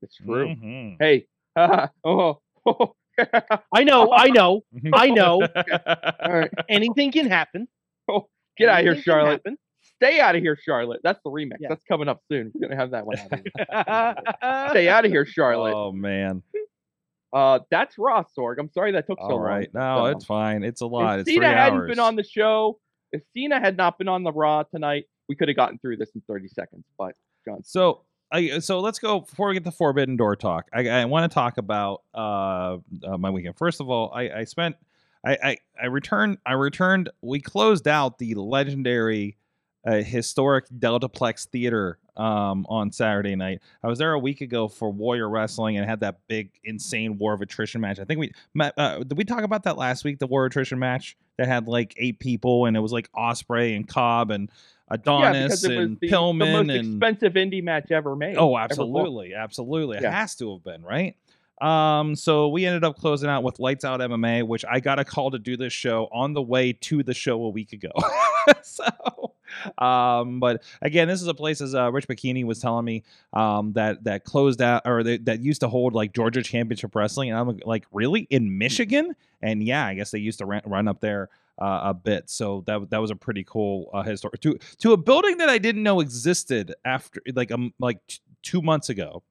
It's true. Mhm. Hey, oh, oh, I know, I know. I know. all right, Anything can happen. get out of here, Anything can Charlotte. Stay out of here, Charlotte. That's the remix. Yeah. That's coming up soon. We're gonna have that one. out. Stay out of here, Charlotte. Oh man. Uh, that's Raw Sorg. I'm sorry that took so All right. long. No, So, it's fine. It's a lot. If It's Cena three hadn't hours. been on the show, if Cena had not been on the Raw tonight, we could have gotten through this in 30 seconds. But John, So, I, so let's go before we get to Forbidden Door talk. I, I want to talk about uh, uh, my weekend. First of all, I, I spent, I, I, I returned, I returned. We closed out the legendary, uh, historic Deltaplex Theater um, on Saturday night. I was there a week ago for Warrior Wrestling and had that big, insane War of Attrition match. I think we, uh, did we talk about that last week? The War of Attrition match that had like eight people and it was like Ospreay and Cobb and Adonis was and the, Pillman the most and expensive indie match ever made. Oh, absolutely, absolutely. It has to have been right. Um, so we ended up closing out with Lights Out MMA, which I got a call to do this show on the way to the show a week ago. so, um, but again, this is a place as uh, Rich Bocchini was telling me um, that that closed out or that, that used to hold like Georgia Championship Wrestling, and I'm like, really in Michigan? And yeah, I guess they used to run, run up there uh, a bit. So that that was a pretty cool uh, historic to to a building that I didn't know existed after like um like t- two months ago.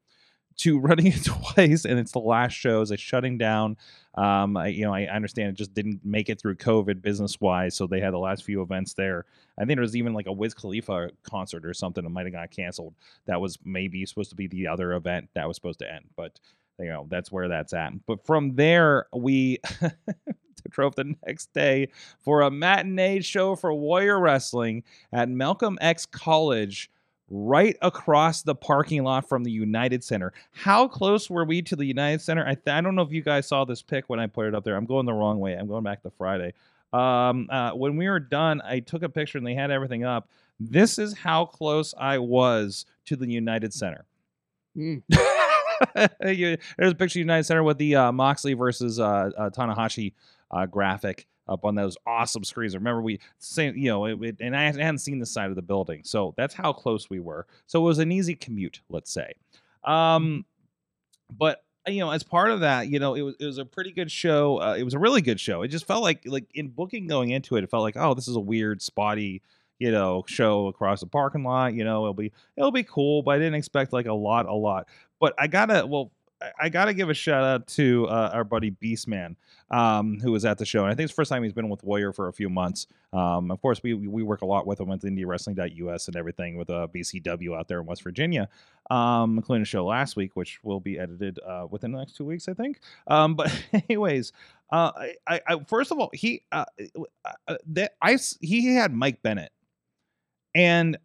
To running it twice, and it's the last show. It's shutting down. Um, I, you know, I understand it just didn't make it through COVID business wise, so they had the last few events there. I think there was even like a Wiz Khalifa concert or something that might have got canceled. That was maybe supposed to be the other event that was supposed to end, but you know that's where that's at. But from there, we drove the next day for a matinee show for Warrior Wrestling at Malcolm X College, right across the parking lot from the United Center. How close were we to the United Center? I, th- I don't know if you guys saw this pic when I put it up there. I'm going the wrong way. I'm going back to Friday. Um, uh, when we were done, I took a picture and they had everything up. This is how close I was to the United Center. Hmm. There's a picture of United Center with the uh, Moxley versus uh, uh, Tanahashi uh, graphic up on those awesome screens. Remember, we same you know, it, it- and I hadn't seen the side of the building, so that's how close we were. So it was an easy commute, let's say. Um, but you know, as part of that, you know, it was it was a pretty good show. Uh, it was a really good show. It just felt like like in booking going into it, it felt like oh, this is a weird, spotty, you know, show across the parking lot. You know, it'll be it'll be cool, but I didn't expect like a lot, a lot. But I gotta well. I- gotta give a shout out to uh, our buddy Beastman, um, who was at the show. And I think it's the first time he's been with Warrior for a few months. Um, of course, we we work a lot with him with IndieWrestling.us and everything with uh, BCW out there in West Virginia, um, including a show last week, which will be edited uh, within the next two weeks, I think. Um, but anyways, uh, I, I, first of all, he uh, uh, that I he had Mike Bennett, and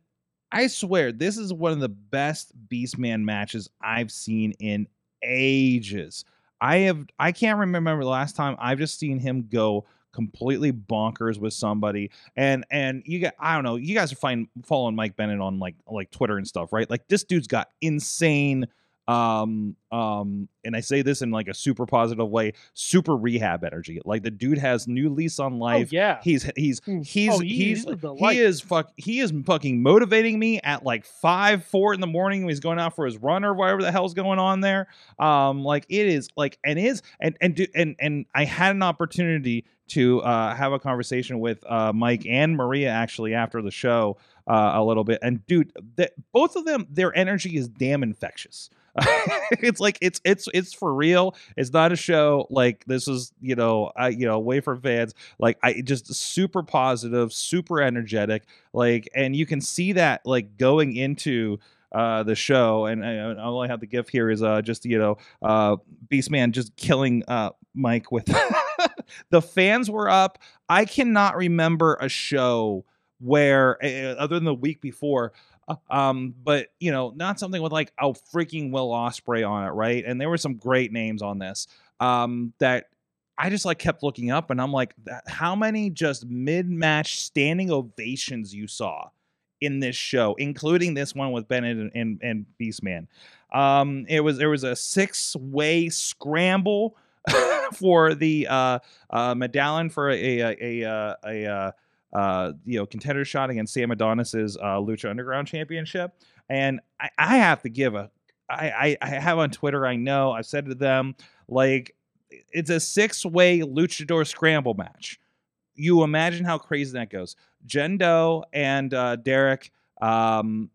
I swear this is one of the best Beastman matches I've seen in ages. I have I can't remember the last time I've just seen him go completely bonkers with somebody and and you got I don't know you guys are fine following Mike Bennett on like like Twitter and stuff right like this dude's got insane um um and I say this in like a super positive way super rehab energy like the dude has new lease on Oh life yeah. He's he's Mm. he's Oh, he- he's he's he is fuck he is fucking motivating me at like five four in the morning when he's going out for his run or whatever the hell's going on there. Um, like it is like and is and and do and and I had an opportunity to uh have a conversation with uh Mike and Maria actually after the show uh, a little bit and dude that both of them their energy is damn infectious it's like it's it's it's for real. It's not a show like this is you know i you know way for fans. Like i just super positive super energetic like and you can see that like going into uh the show and I, I i have the gift here is uh just you know uh beastman just killing uh mike with the fans were up. I cannot remember a show where uh, other than the week before um but you know not something with like a freaking will ospreay on it right and there were some great names on this um that I just like kept looking up and I'm like, how many just mid match standing ovations you saw in this show, including this one with Bennett and, and, and Beastman. Um, it was there was a six way scramble for the uh, uh, medallion for a a a, a, a, a uh, you know contender shot against Sam Adonis's uh, Lucha Underground Championship, and I, I have to give a I, I I have on Twitter. I know I've said to them like it's a six way luchador scramble match. You imagine how crazy that goes. Jendo and uh, Derek um,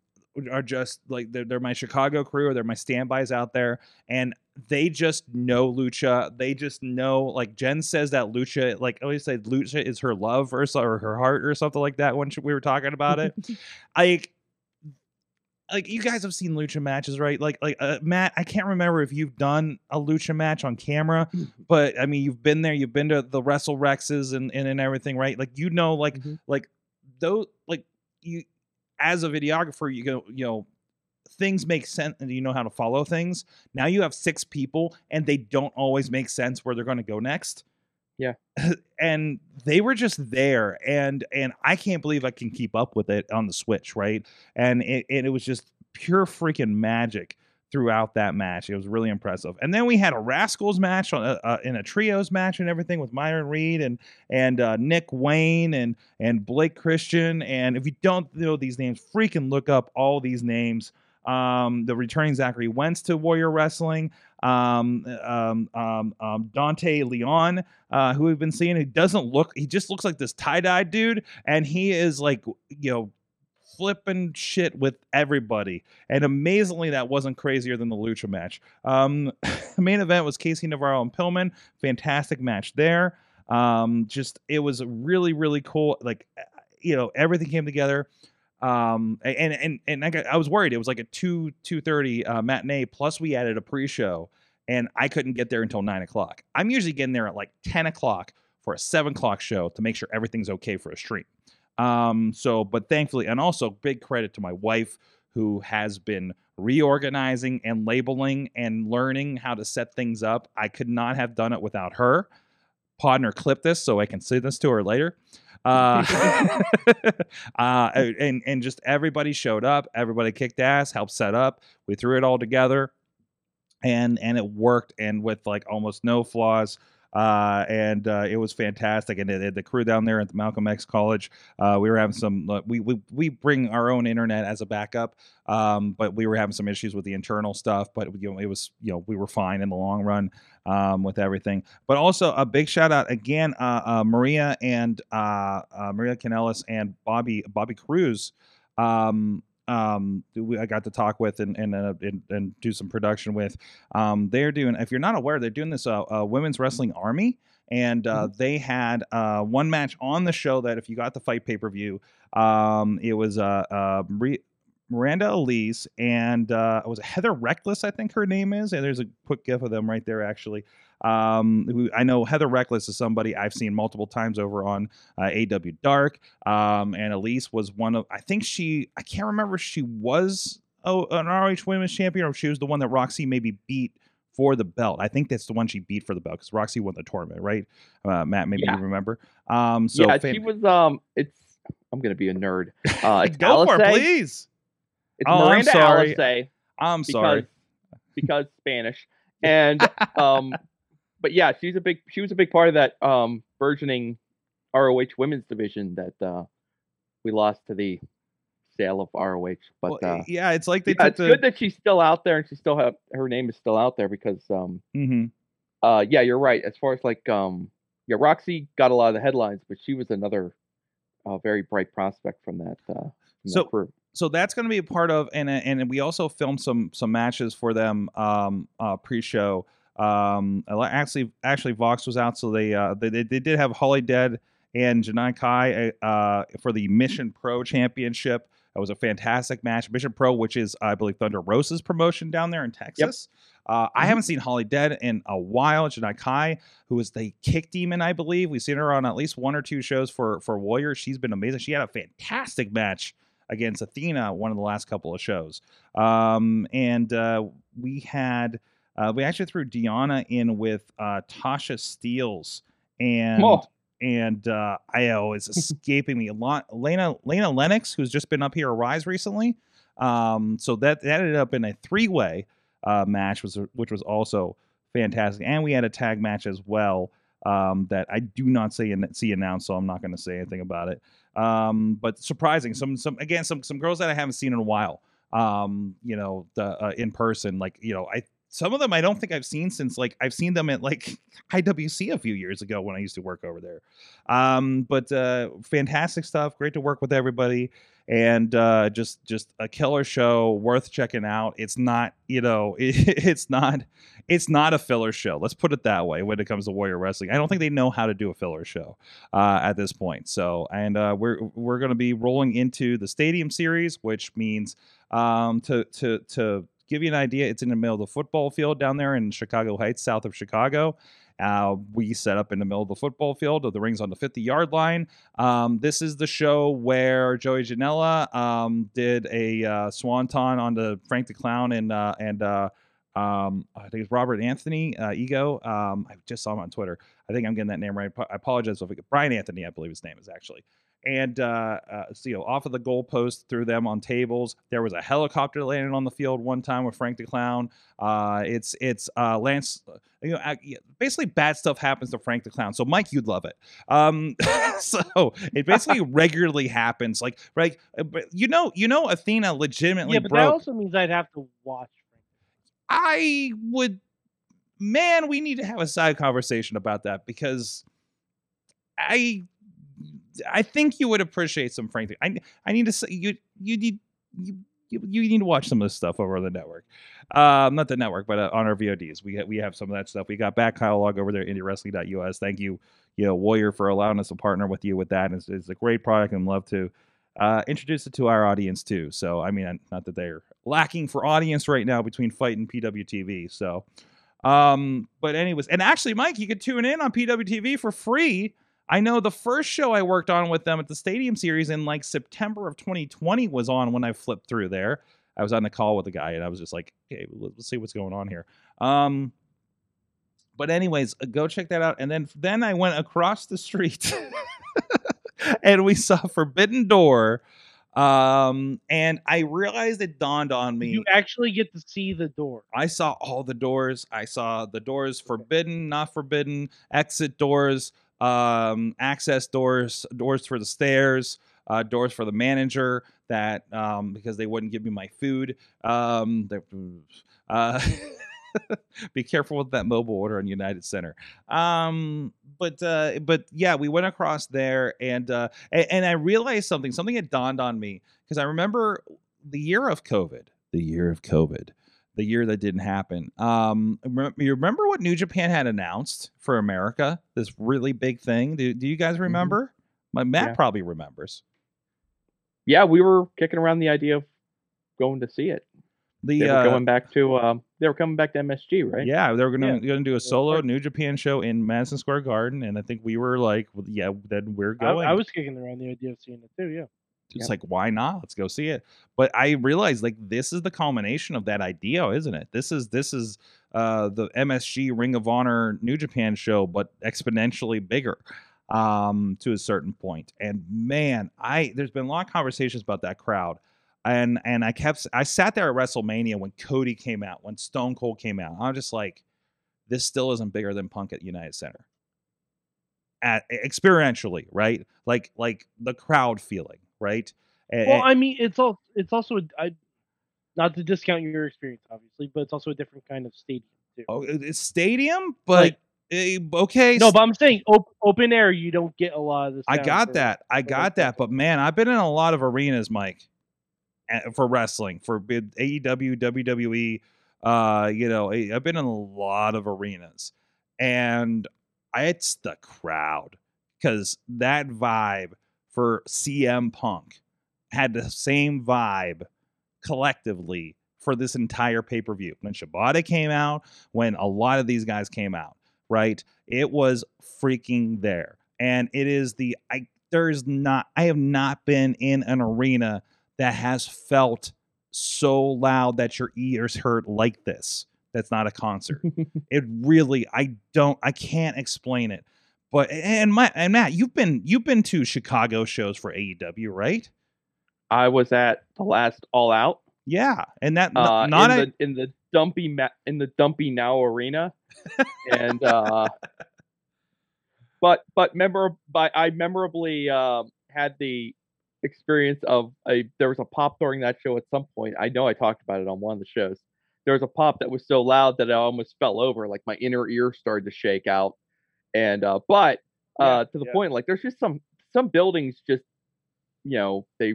are just like they're, they're my Chicago crew or they're my standbys out there, and they just know lucha. They just know like Jen says that lucha, like I always say, lucha is her love or, or her heart or something like that when we were talking about it. like like you guys have seen lucha matches, right? Like like uh, Matt, I can't remember if you've done a lucha match on camera, but I mean you've been there, you've been to the Wrestle Rexes and, and and everything, right? Like you know, like Mhm. like those like you as a videographer, you go, you know, things make sense and you know how to follow things. Now you have six people and they don't always make sense where they're going to go next. Yeah. and they were just there and and I can't believe I can keep up with it on the Switch, right? And it and it was just pure freaking magic throughout that match. It was really impressive. And then we had a Rascals match on a, uh, in a trios match and everything with Myron Reed and and uh, Nick Wayne and and Blake Christian. And if you don't know these names, freaking look up all these names. Um, the returning Zachary Wentz to Warrior Wrestling, um, um, um, um, Dante Leon, uh, who we've been seeing. He doesn't look, he just looks like this tie dye dude, and he is like, you know, flipping shit with everybody. And amazingly, that wasn't crazier than the Lucha match. Um, main event was Casey Navarro and Pillman. Fantastic match there. Um, just it was really really cool. Like uh, you know everything came together. Um, and and and I, got, I was worried. It was like a two two thirty uh, matinee. Plus we added a pre show, and I couldn't get there until nine o'clock. I'm usually getting there at like ten o'clock for a seven o'clock show to make sure everything's okay for a stream. Um, so, but thankfully, and also big credit to my wife who has been reorganizing and labeling and learning how to set things up. I could not have done it without her. Podner clip this so I can say this to her later. Uh, uh, and and just everybody showed up. Everybody kicked ass, helped set up. We threw it all together, and and it worked. And with like almost no flaws. Uh, and uh, it was fantastic. And it, the crew down there at the Malcolm X College, uh, we were having some. uh, We, we we bring our own internet as a backup, um, but we were having some issues with the internal stuff. But you know, it was you know we were fine in the long run um, with everything. But also a big shout out again, uh, uh, Maria and Maria Kanellis and Bobby Bobby Cruise. Um, um, we, I got to talk with and and, uh, and and do some production with. Um, they're doing. If you're not aware, they're doing this uh, uh, women's wrestling army. And uh, they had uh, one match on the show that if you got the fight pay per view, um, it was uh, uh, Maria, Miranda Elise and uh, was it Heather Reckless? I think her name is. And there's a quick gif of them right there, actually. Um, who, I know Heather Reckless is somebody I've seen multiple times over on uh, AEW Dark. Um, and Elise was one of, I think she, I can't remember if she was oh, an ROH Women's Champion or if she was the one that Roxy maybe beat for the belt. I think that's the one she beat for the belt because Roxy won the tournament, right? Uh, Matt, maybe Yeah. you remember. Um, so yeah, fan- she was. Um, it's. I'm gonna be a nerd. Uh, go for it, Alice. please. It's Oh, I'm Miranda sorry. Alice I'm because sorry. because Spanish and um, but yeah, she's a big. She was a big part of that um burgeoning ROH women's division that uh we lost to the sale of ROH. But Well, uh, yeah, it's like they yeah, it's the. good that she's still out there and she still have her name is still out there because um mm-hmm. uh yeah you're right as far as like um yeah Roxy got a lot of the headlines but she was another uh, very bright prospect from that uh from that So- crew. So that's going to be a part of and and we also filmed some some matches for them um uh pre-show um actually actually vox was out so they uh they, they, did have holidead and janai kai uh for the mission pro championship that was a fantastic match mission pro which is i believe thunder rosa's promotion down there in texas uh, I Mhm. haven't seen Holidead in a while. Janai Kai, who is the kick demon, I believe. We've seen her on at least one or two shows for for Warrior. She's been amazing. She had a fantastic match against Athena one of the last couple of shows. Um, and uh, we had Uh, we actually threw Deanna in with uh, Tasha Steeles and Oh. and uh, I oh, it's escaping me. a lot. Lena Lena Lennox, who's just been up here rise recently. Um, so that that ended up in a three way uh, match, was which was also fantastic, and we had a tag match as well. Um, that I do not see see announced, so I'm not going to say anything about it. Um, but surprising, some some again some some girls that I haven't seen in a while. Um, you know, the uh, in person, like you know, I some of them I don't think I've seen since like I've seen them at like IWC a few years ago when I used to work over there. Um, but uh, fantastic stuff. Great to work with everybody, and uh, just just a killer show worth checking out. It's not you know it, it's not it's not a filler show. Let's put it that way. When it comes to Warrior Wrestling, I don't think they know how to do a filler show uh, at this point. So, and uh, we're we're going to be rolling into the Stadium Series, which means um, to to to give you an idea, it's in the middle of the football field down there in Chicago Heights, south of Chicago. Uh, we set up in the middle of the football field. The ring's on the 50 yard line. Um, this is the show where Joey Janela um, did a uh, swanton on the Frank the Clown and uh, and uh, um, I think it's Robert Anthony uh, Ego. Um, I just saw him on Twitter. I think I'm getting that name right. I apologize if I Brian Anthony, I believe his name is actually. And uh, uh, so, you know, off of the goalpost, threw them on tables. There was a helicopter landing on the field one time with Frank the Clown. Uh, it's it's uh, Lance. You know, basically bad stuff happens to Frank the Clown. So Mike, you'd love it. Um, so it basically regularly happens. Like, right? uh, but You know, you know, Athena legitimately yeah, but that also means I'd have to watch. Frank. I would, man, we need to have a side conversation about that because I, I think you would appreciate some Frank. I, I need to say you, you need you. You, need to watch some of this stuff over on the network, um, not the network, but uh, on our VODs. We we have some of that stuff. We got back catalog over there, IndieWrestling.us. Thank you, you know, Warrior, for allowing us to partner with you with that. It's, it's a great product, and love to uh, introduce it to our audience too. So, I mean, not that they're lacking for audience right now between Fight and PWTV. So, um, but anyways, and actually, Mike, you could tune in on PWTV for free. I know the first show I worked on with them at the Stadium Series in like September of 2020 was on when I flipped through there. I was on the call with the guy, and I was just like, "Okay, let's see what's going on here." Um, but anyways, uh, go check that out. And then then I went across the street, and we saw Forbidden Door. Um, and I realized it dawned on me. You actually get to see the door. I saw all the doors. I saw the doors forbidden, not forbidden, exit doors, um, access doors, doors for the stairs, uh, doors for the manager that um, because they wouldn't give me my food. Um, uh, be careful with that mobile order on United Center. Um, but uh, but yeah, we went across there and uh, and, and I realized something. Something had dawned on me because I remember the year of COVID. The year of COVID the year that didn't happen. Um, you remember what New Japan had announced for America? This really big thing. Do, do you guys remember? My Matt Yeah. probably remembers. Yeah, we were kicking around the idea of going to see it. The They were uh, going back to um, they were coming back to MSG, right? yeah, they were gonna Yeah. gonna do a solo New Japan show in Madison Square Garden, and I think we were like, well, yeah, then we're I, going. I was kicking around the idea of seeing it too. Yeah. It's Yep. like, why not? Let's go see it. But I realized like this is the culmination of that idea, isn't it? This is this is uh the MSG Ring of Honor New Japan show, but exponentially bigger um to a certain point. And man, I there's been a lot of conversations about that crowd. And and I kept I sat there at WrestleMania when Cody came out, when Stone Cold came out. I'm just like, this still isn't bigger than Punk at United Center. At experientially, right? Like like the crowd feeling, right? A- Well, I mean, it's all it's also a, I, not to discount your experience, obviously, but it's also a different kind of stadium too. oh, it's stadium, but Like- okay. No, but I'm saying op- open air, you don't get a lot of this. I got that. I got that. But man, I've been in a lot of arenas, Mike, for wrestling, for bid- AEW, WWE. Uh, you know, I've been in a lot of arenas, and it's the crowd because that vibe for CM Punk had the same vibe collectively for this entire pay per view. When Shibata came out, when a lot of these guys came out, right? It was freaking there. And it is the I there's not I have not been in an arena that has felt so loud that your ears hurt like this That's not a concert. it really, I don't, I can't explain it. But and my and Matt, you've been you've been to Chicago shows for AEW, right? I was at the last All Out. Yeah, and that uh, not in a, the in the dumpy ma- in the dumpy now arena, and uh, but but memor- but I memorably um had the experience of a there was a pop during that show at some point. I know I talked about it on one of the shows. There was a pop that was so loud that I almost fell over, like my inner ear started to shake out. And uh, but uh, Yeah, to the yeah. point, like there's just some some buildings just you know they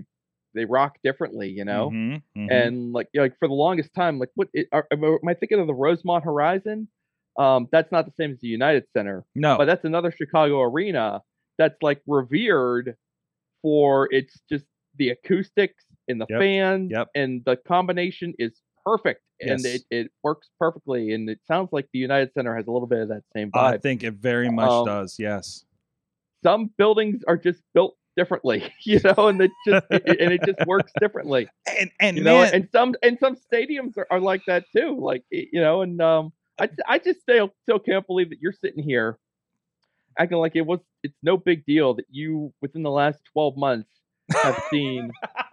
they rock differently, you know Mhm, mhm. and like like for the longest time, like what it, are, am I- am I thinking of the Rosemont Horizon? Um, that's not the same as the United Center, no, but that's another Chicago arena that's like revered for its just the acoustics and the Yep, fans yep. and the combination is perfect and Yes. it, it works perfectly and it sounds like the United Center has a little bit of that same vibe. I think it very much Um, does. Yes. Some buildings are just built differently, you know, and it just it- and it just works differently. And and you know, man, and some and some stadiums are, are like that too. Like you know, and um, I I just still still can't believe that you're sitting here acting like it was it's no big deal that you within the last 12 months have seen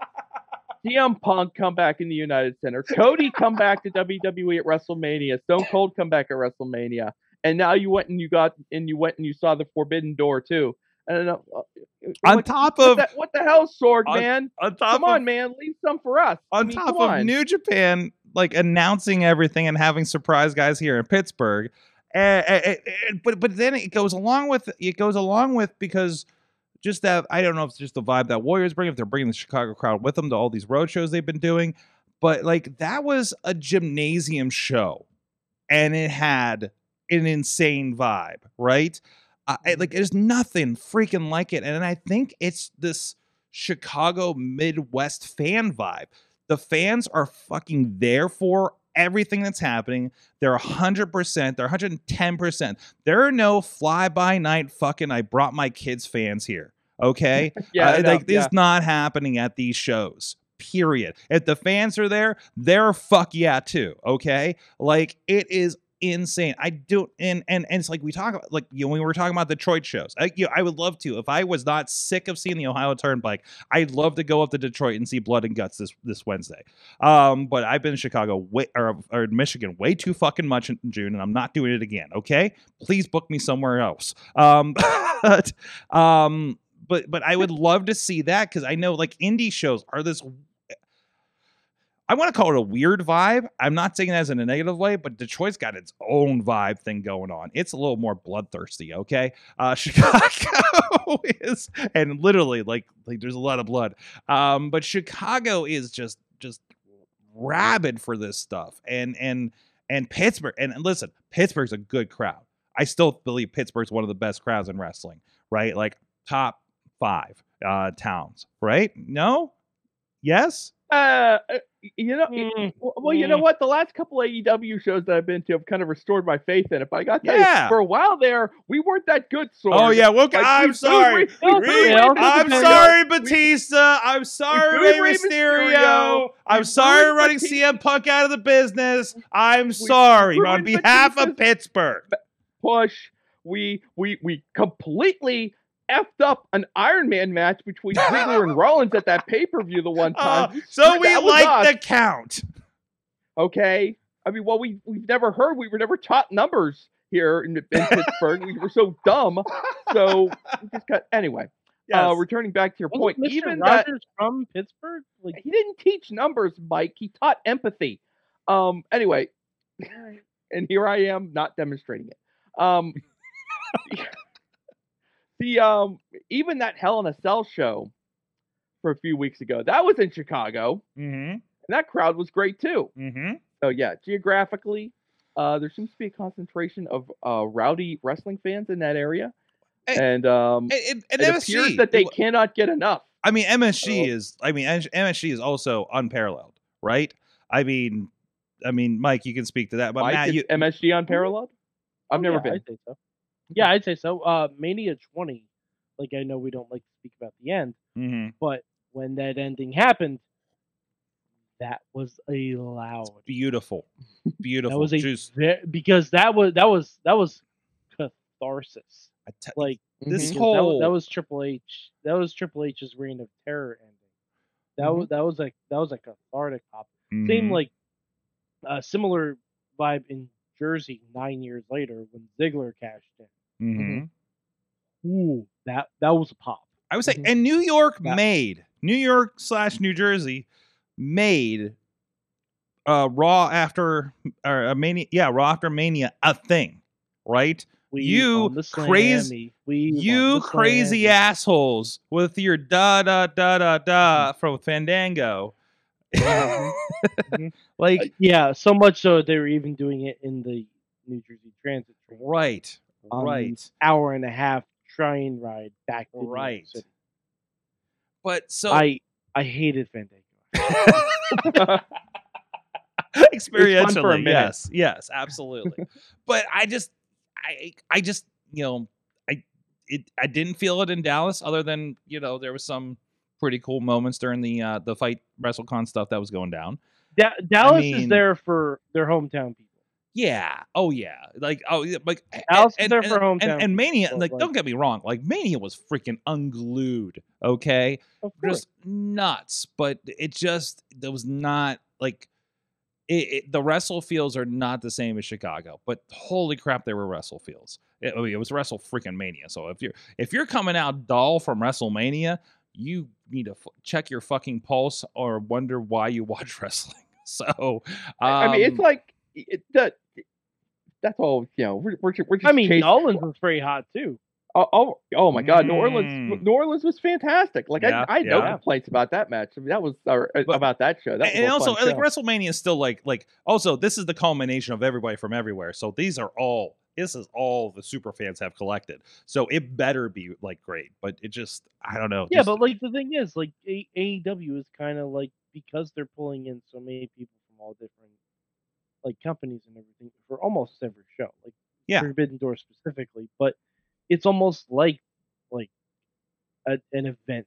CM Punk come back in the United Center, Cody come back to WWE at WrestleMania, Stone Cold come back at WrestleMania, and now you went and you got and you went and you saw the Forbidden Door too. And uh, uh, on what, top what of the, what the hell, Sorg on- man? on top Come of on, man, leave some for us. I on mean, top of on. New Japan like announcing everything and having surprise guys here in Pittsburgh. eh, eh, but but then it goes along with it goes along with because just that I don't know if it's just the vibe that Warriors bring if they're bringing the Chicago crowd with them to all these road shows they've been doing, but like that was a gymnasium show, and it had an insane vibe, right? I, I- mm-hmm. like there's nothing freaking like it, and I think it's this Chicago Midwest fan vibe. The fans are fucking there for everything that's happening. They're 100%, they're 110%. There are no fly by night fucking I brought my kids fans here. Okay? yeah, Uh, like this yeah. is not happening at these shows. Period. If the fans are there, they're fuck yeah too. Okay, like it is insane. I do, and and and it's like we talk about like you know when we were talking about Detroit shows. I, you know, I would love to if I was not sick of seeing the Ohio Turnpike. I'd love to go up to Detroit and see Blood and Guts this this Wednesday. Um, but I've been in Chicago way or, or Michigan way too fucking much in June, and I'm not doing it again. Okay, please book me somewhere else. Um, but um, but but I would love to see that because I know like indie shows are this. I want to call it a weird vibe. I'm not saying that as in a negative way, but Detroit's got its own vibe thing going on. It's a little more bloodthirsty, okay? Uh, Chicago is, and literally, like, like there's a lot of blood. Um, but Chicago is just just rabid for this stuff, and and and Pittsburgh. And, and listen, Pittsburgh's a good crowd. I still believe Pittsburgh's one of the best crowds in wrestling, right? Like top five uh, towns, right? No, yes. Uh, you know, Mm, well, you know mm. what? The last couple AEW shows that I've been to have kind of restored my faith in it. But I got tell Yeah. for a while there, we weren't that good. Sorg. Oh yeah, well, Like, I'm we- sorry. we- we- we- I'm sorry, Batista. I'm sorry, Rey Mysterio. Mysterio. I'm sorry, running Batista. CM Punk out of the business. I'm sorry on behalf of Pittsburgh. push. We we we completely effed up an Iron Man match between Ziggler and Rollins at that pay per view the one Uh, time. so we like us. the count. Okay. I mean, well, we we've never heard. We were never taught numbers here in, in Pittsburgh. We were so dumb. So we just got anyway. Uh, returning back to your Wasn't point, Mr. even that Rogers from Pittsburgh? Like, he didn't teach numbers, Mike. He taught empathy. Um. Anyway, and here I am not demonstrating it. Um. the um even that Hell in a Cell show for a few weeks ago that was in Chicago, mm-hmm. and that crowd was great too. Mm-hmm. So yeah, geographically, uh, there seems to be a concentration of uh, rowdy wrestling fans in that area, Hey, and um, And, and, it and appears that they cannot get enough. I mean, MSG So- is. I mean, MSG is also unparalleled, right? I mean, I mean, Mike, you can speak to that, but Mike, Matt, you, MSG unparalleled? I've oh, never yeah, been. So. Yeah, I'd say so. Uh, Mania 20. Like I know we don't like to speak about the end, Mhm. but when that ending happened, that was a loud. Beautiful, beautiful. That was a Just because that was that was that was catharsis. Like this that, whole wa- that was Triple H. That was Triple H's reign of terror ending. That Mm-hmm. was that was like that was a cathartic pop. Mhm. Same like a similar vibe in Jersey nine years later when Ziggler cashed in. Mhm. Ooh, that that was a pop. I would say, Mhm. and New York That- made New York slash New Jersey made uh Raw after or uh, Mania, yeah, Raw after Mania a thing, right? We You crazy- Slammy. We won you crazy assholes with your da da da da da from Fandango. Mhm. like Yeah, so much so they were even doing it in the New Jersey Transit train. right, on right. Hour and a half train ride back to Right. City. But so I I hated Fandango. experientially yes yes absolutely but i just i i just you know i it i didn't feel it in dallas other than you know there was some pretty cool moments during the uh the fight wrestlecon stuff that was going down Da- Dallas mean- is there for their hometown people. yeah oh yeah like oh yeah like Dallas is and, there and, for hometown and mania people, like like- don't get me wrong like mania was freaking unglued okay just nuts. But it just there was not like it, it, the wrestle fields are not the same as Chicago. But holy crap, they were wrestle fields. It, it was Wrestle freaking Mania. So if you're if you're coming out dull from WrestleMania, you need to f- check your fucking pulse or wonder why you watch wrestling. So I mean, it's um, like it, that. That's all. You know, we're we're, we're just. I mean, chasing- Nolan's was pretty hot too. Oh, oh, oh my God! New Mm. Orleans, New Orleans was fantastic. Like Yeah, I, I had no complaints about that match. I mean, that was or, uh, But- about that show. That and also like show. WrestleMania is still like like also this is the culmination of everybody from everywhere. So these are all this is all the super fans have collected. So it better be like great, but it just I don't know. Yeah, just- but like the thing is, like A- AEW is kind of like because they're pulling in so many people from all different like companies and everything for almost every show. Like Yeah. Forbidden Door specifically, but it's almost like like a, an event.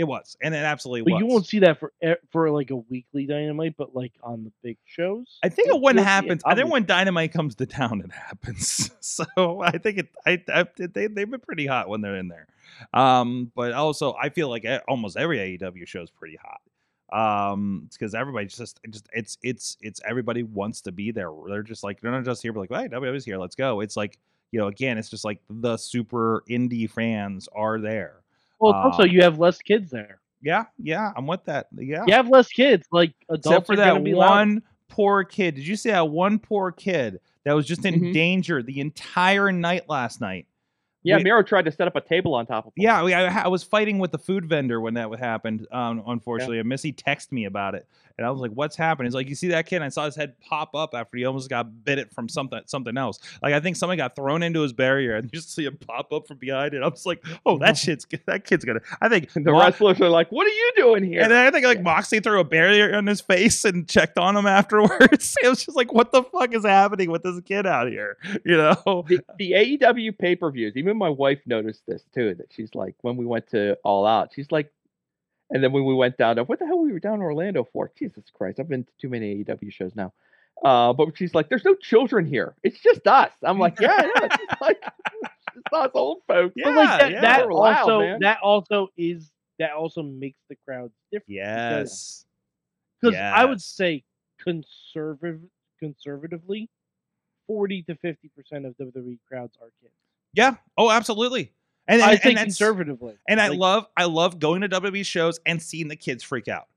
It was, and it absolutely But was. you won't see that for for like a weekly dynamite, but like on the big shows. I think it when happens. I think when Dynamite comes to town, it happens. So I think it. I, I they they've been pretty hot when they're in there. Um, but also I feel like e- almost every AEW show is pretty hot. Um, because everybody just just it's it's it's everybody wants to be there. They're just like they're not just here, but like, hey, WWE's here, let's go. It's like you know, again, it's just like the super indie fans are there. Well, also um, you have less kids there. Yeah, yeah, I'm with that. Yeah, You have less kids. Like adults except for that be loud. one poor kid. Did you see that one poor kid that was just in Mm-hmm. Mhm. danger the entire night last night? yeah, we- Miro tried to set up a table on top of. him. Yeah, we, I, I was fighting with the food vendor when that would happened. Um, unfortunately, and Missy texted me about it, and I was like, "What's happening? He's like, "You see that kid?" And I saw his head pop up after he almost got bit it from something something else. Like I think somebody got thrown into his barrier, and you just see him pop up from behind it. I was like, "Oh, that shit's good. that kid's gonna." I think The Mo- wrestlers are like, "What are you doing here?" And then I think like Moxley threw a barrier on his face and checked on him afterwards. It was just like, what the fuck is happening with this kid out here? You know? the, the AEW pay per views, even my wife noticed this too. That she's like, when we went to All Out, she's like, and then when we went down to what the hell we were down in Orlando for? Jesus Christ, I've been to too many AEW shows now. Uh, but she's like, there's no children here. It's just us. I'm like, yeah, I know. It's just like it's us old folks. Yeah, But like that, yeah. that We're loud, also man. that also is that also makes the crowd different. Yes. Because I would say conservative conservatively, forty to fifty percent of WWE crowds are kids. Yeah. Oh, absolutely. And, I think and conservatively. And I love I love going to WWE shows and seeing the kids freak out.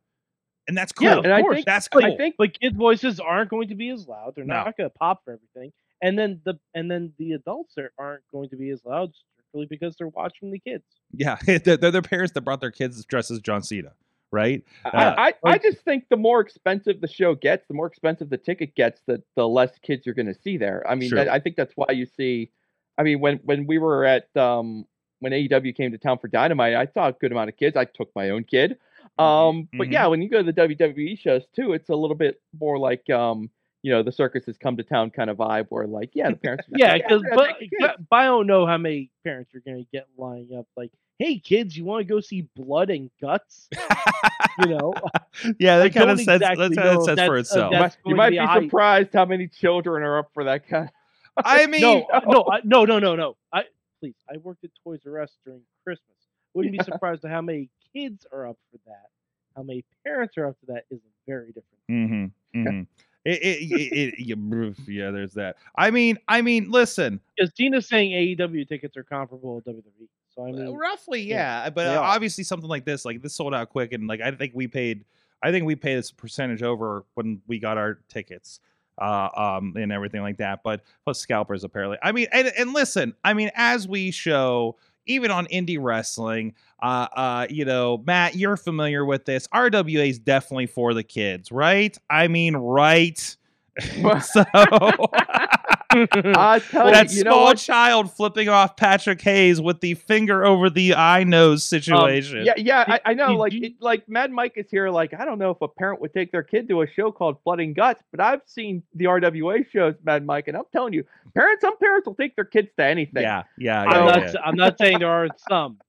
And that's cool. Yeah, of And I course. think- that's cool. I think but kids' voices aren't going to be as loud. They're No. not going to pop for everything. And then the and then the adults are, aren't going to be as loud strictly because they're watching the kids. yeah. they're, they're their parents that brought their kids dressed as John Cena, right? Uh, I, I, I just think the more expensive the show gets, the more expensive the ticket gets, the the less kids you're going to see there. I mean, Sure. that, I think that's why you see. I mean, when when we were at um when AEW came to town for Dynamite, I saw a good amount of kids. I took my own kid. Um, but mhm. yeah, when you go to the WWE shows too, it's a little bit more like um you know the circus has come to town kind of vibe, where like yeah, the parents. are Yeah, because gonna but, kids." but I don't know how many parents are going to get lining up. Like, "Hey kids, you want to go see Blood and Guts?" you know, yeah, I that kind of says exactly that kind of says for uh, itself. You might, you might be a surprised how many children are up for that kind. Of... I mean, no, uh, no, I, no, no, no, no. I please, I worked at Toys R Us during Christmas. Wouldn't be surprised at how many kids are up for that. How many parents are up for that is a very different. Mm-hmm. mm-hmm. It, it, it, yeah, yeah, there's that. I mean, I mean, listen, Because Tina's saying AEW tickets are comparable to WWE. So I Uh, mean, roughly, yeah, yeah. But they uh, obviously, something like this, like this sold out quick, and like I think we paid, I think we paid this percentage over when we got our tickets, uh, um, and everything like that. But plus scalpers apparently. I mean, and, and listen, I mean, as we show. Even on indie wrestling, uh, uh, you know, Matt, you're familiar with this. RWA is definitely for the kids, right? I mean, right? so I tell that you, you small what? child flipping off Patrick Hayes with the finger over the eye nose Um, situation. Yeah, yeah, I, I know. Like, it, like Mad Mike is here. Like, I don't know if a parent would take their kid to a show called Blood and Guts, but I've seen the RWA shows, Mad Mike, and I'm telling you, parents, some parents will take their kids to anything. yeah, yeah, I'm not. yeah. s- I'm not saying there aren't some.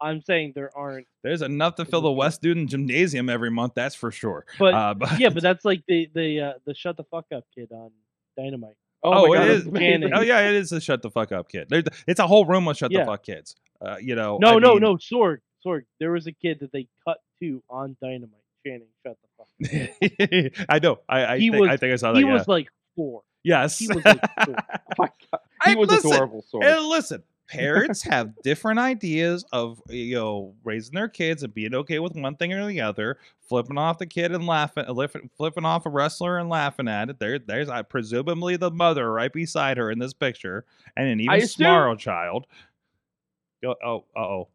I'm saying there aren't. There's enough to fill the West Student Gymnasium every month. That's for sure. But Uh, but yeah, but that's like the the uh, the shut the fuck up kid on Dynamite. Oh, it God, is. that's. Oh yeah, it is a shut the fuck up kid. It's a whole room of shut Yeah. the fuck kids. Uh, you know. No, I no, mean- no, Sorg, Sorg. There was a kid that they cut to on Dynamite Channing, "Shut the fuck." up." I know. I I He think, I think I saw that. He yeah. was like four. yes. he was like four. Oh my God. He I- was listen, adorable. Sorg. And listen, parents have different ideas of you know raising their kids and being okay with one thing or the other. Flipping off the kid and laughing, uh, flipping off a wrestler and laughing at it. There, there's uh, presumably the mother right beside her in this picture, and an even smarter child. Oh, uh oh.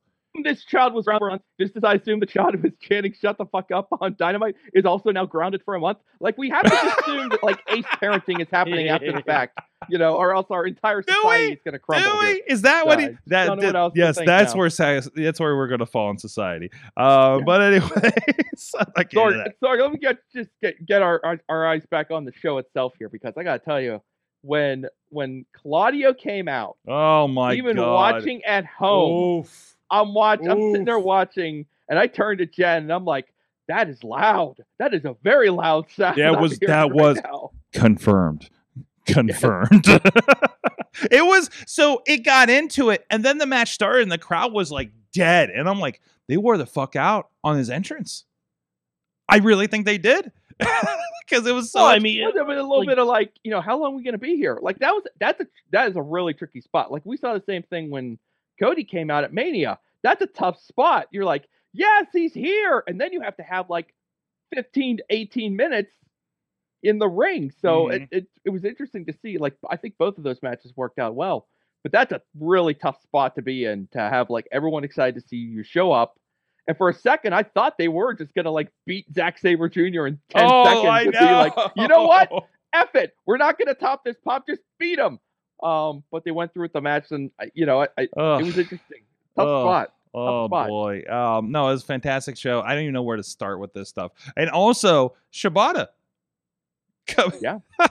This child was around for a month, just as I assume the child who was chanting "Shut the fuck up" on Dynamite is also now grounded for a month. Like we have to assume that like ace parenting is happening after the fact, you know, or else our entire society we? is going to crumble. Is that what he? That, that- yes, that's now. where that's where we're gonna fall in society. Uh, Yeah. but anyways, I can't do Sorry, sorry. Let me get just get get our, our our eyes back on the show itself here because I got to tell you, when when Claudio came out, Oh my even god! watching at home, Oof. I'm watching. I'm sitting there watching, and I turned to Jen, and I'm like, "That is loud. That is a very loud sound." That was- that right was- now." confirmed confirmed it was so it got into it and then the match started and the crowd was like dead and i'm like they wore the fuck out on his entrance i really think they did because it was so Well, I much- mean, Well, there was a little like- bit of like, you know, how long are we gonna be here? Like that was that's a that is a really tricky spot. Like we saw the same thing when Cody came out at Mania. That's a tough spot. You're like, yes, he's here, and then you have to have like 15 to 18 minutes in the ring. So Mhm. it, it it was interesting to see. Like I think both of those matches worked out well, but that's a really tough spot to be in to have like everyone excited to see you show up. And for a second, I thought they were just gonna like beat Zack Sabre Jr. in 10 oh, seconds I know. be like, you know what? F it. We're not going to top this pop. Just beat them. Um, but they went through with the match, and you know, I, I, it was interesting. Tough Ugh. spot. Oh boy. Um, no, it was a fantastic show. I don't even know where to start with this stuff. And also Shibata. Yeah.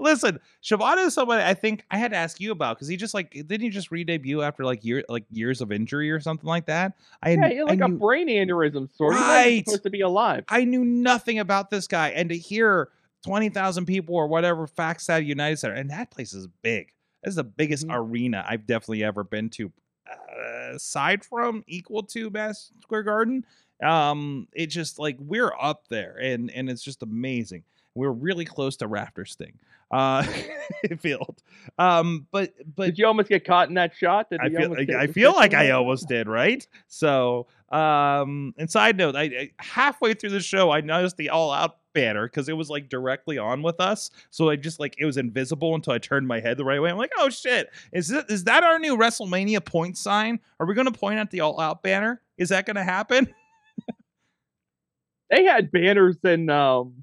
Listen, Shibata is somebody I think I had to ask you about because he just like didn't he just re-debut after like year like years of injury or something like that? I Yeah, had- you're I like a brain aneurysm sort. He's Right. supposed to be alive. I knew nothing about this guy, and to hear twenty thousand people or whatever facts out of United Center, and that place is big. Is the biggest Mhm. arena I've definitely ever been to, uh, aside from equal to Madison Square Garden. Um, it just like we're up there, and and it's just amazing. We're really close to Raptor Sting, uh, field. Um, but but Did you almost get caught in that shot? Did I feel like, I feel like? I almost did, right? So, um, and side note, I, I halfway through the show, I noticed the all out banner because it was like directly on with us. So I just like it was invisible until I turned my head the right way. I'm like, oh shit, is that our new WrestleMania point sign? Are we going to point at the all out banner? Is that going to happen? They had banners and um,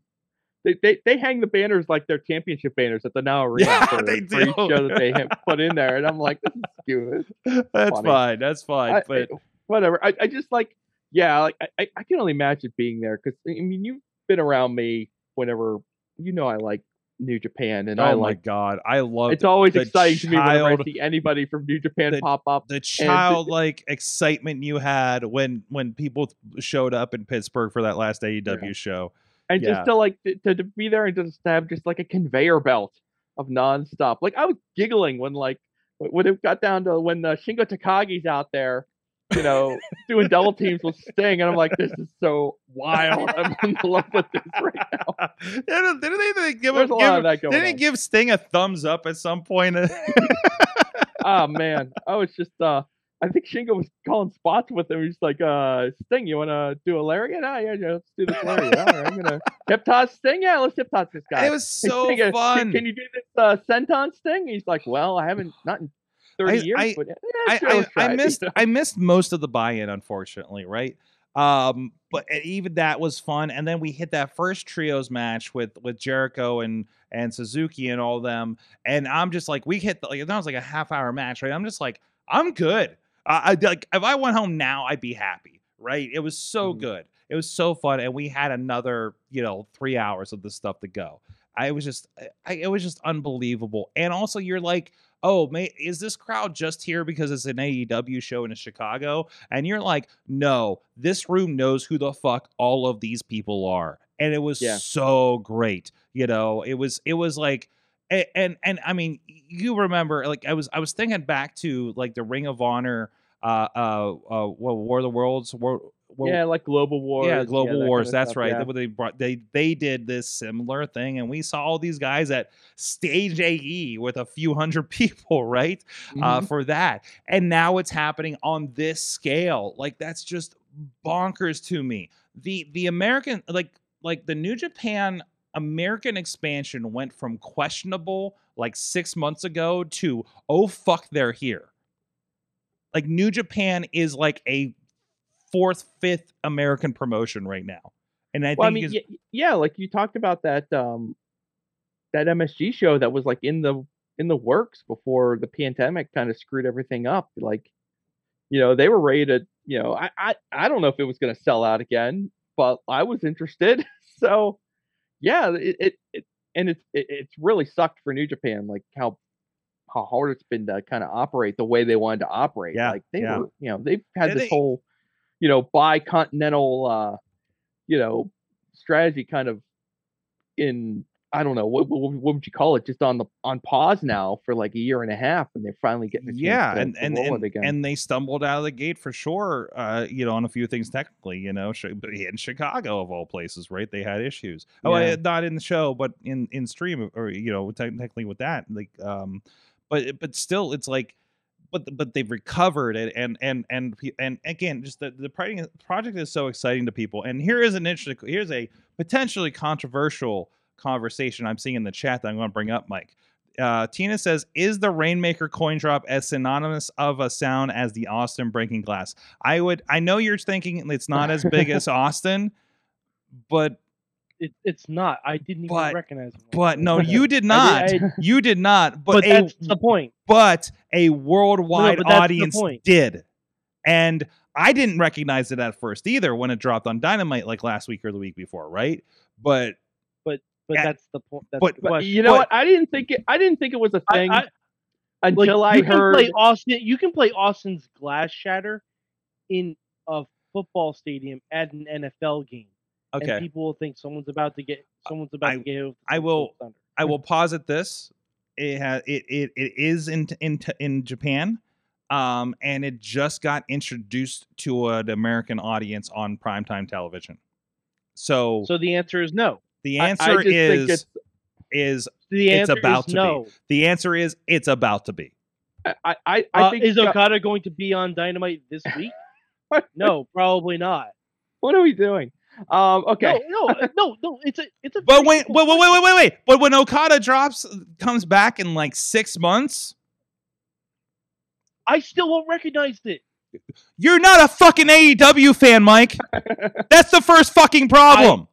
they, they they hang the banners like their championship banners at the Now Arena Yeah, for, they each show that they have put in there, and I'm like, this is stupid. That's funny. fine. That's fine. I- but I- whatever. I, I just like, yeah, like I, I- can only imagine being there because I mean you've been around me whenever you know I like New Japan, and oh I my like. god, I love It's always exciting to me whenever I see anybody from New Japan the- pop up. the childlike excitement you had when when people showed up in Pittsburgh for that last AEW show. And Yeah. just to like to, to, be there and just to have just like a conveyor belt of nonstop. Like I was giggling when like when it got down to when uh, Shingo Takagi's out there, you know, doing double teams with Sting, and I'm like, this is so wild. I'm in love with this right now. didn't, didn't they, they give, There's a give lot of that going didn't on. give Sting a thumbs up at some point? oh man, I was just uh. I think Shingo was calling spots with him. He's like, uh, Sting, you want to do a lariat? Ah, yeah, yeah, let's do this lariat. All right, I'm going to hip toss Sting. Yeah, let's hip toss this guy. it was Hey, so Sting, uh, fun. Can, you do this uh, senton sting? He's like, well, I haven't not in thirty I- years, I- but yeah, I, sure, I, I missed? I missed most of the buy-in, unfortunately, right? Um, but even that was fun. And then we hit that first trios match with with Jericho and and Suzuki and all them. And I'm just like, we hit the, like that was like a half hour match, right? I'm just like, I'm good. I, I like if I went home now, I'd be happy, right? It was so Mhm. good. It was so fun, and we had another, you know, three hours of this stuff to go. I was just, I, it was just unbelievable. And also, you're like, oh, may, is this crowd just here because it's an AEW show in Chicago? And you're like, no, this room knows who the fuck all of these people are, and it was Yeah. so great. You know, it was, it was like. a- And and I mean, you remember, like I was I was thinking back to like the Ring of Honor, uh, uh, uh, War of the Worlds, War, War, yeah, like global wars. yeah, Global that Wars. kinda that's stuff, right. yeah. They, they brought they they did this similar thing, and we saw all these guys at Stage AE with a few hundred people, right? Uh, Mhm. for that, and now it's happening on this scale. Like that's just bonkers to me. The the American like like the New Japan American expansion went from questionable like six months ago to oh fuck they're here. Like New Japan is like a fourth, fifth American promotion right now, and I well, I mean, is- yeah, yeah, like you talked about that um that MSG show that was like in the in the works before the pandemic kind of screwed everything up. Like, you know, they were ready to, you know, I I, I don't know if it was going to sell out again, but I was interested. So, yeah, it it, it and it's it, it's really sucked for New Japan, like how how hard it's been to kind of operate the way they wanted to operate. Yeah, like they yeah. were, you know, they've had this they- whole, you know, bi-continental, uh, you know, strategy kind of in I don't know what, what what would you call it? Just on the on pause now for like a year and a half, and they're finally getting chance yeah, and and it and, and they stumbled out of the gate for sure. Uh, you know, on a few things technically. You know, in Chicago of all places, right? They had issues. Oh, Yeah. uh, not in the show, but in in stream or you know, technically with that, like, um, but but still, it's like. But, but they've recovered it and and and and again just the the project project is so exciting to people and here is an interesting here's a potentially controversial conversation I'm seeing in the chat that I'm going to bring up Mike uh, Tina says, "Is the Rainmaker coin drop as synonymous of a sound as the Austin Breaking Glass?" I would. I know you're thinking it's not as big as Austin, but It, it's not. I didn't even recognize him. but no, you did not. I did- you did not. But, but a that's the point. but a worldwide but audience did, and I didn't recognize it at first either when it dropped on Dynamite like last week or the week before, right? But But at- that's the point. That's but- But you know but- what? I didn't think it. I didn't think it was a thing I- like, until I you can heard. play Austin. You can play Austin's glass shatter in a football stadium at an NFL game, and okay, people will think someone's about to get someone's about I- to get I will- I will posit this. It has it it, it is in in in Japan, um, and it just got introduced to an American audience on primetime television. So, So the answer is no. The I- I answer is it's- is The It's about is to be. the answer is it's about to be. I, I, I, I Uh, think. is uh, Okada going to be on Dynamite this week? No, probably not. what are we doing? Um. Okay. No, no, no, no. It's a, it's a. But wait, wait, wait, wait, wait, wait. But when Okada drops, comes back in like six months, I still won't recognize it. you're not a fucking AEW fan, Mike. That's the first fucking problem.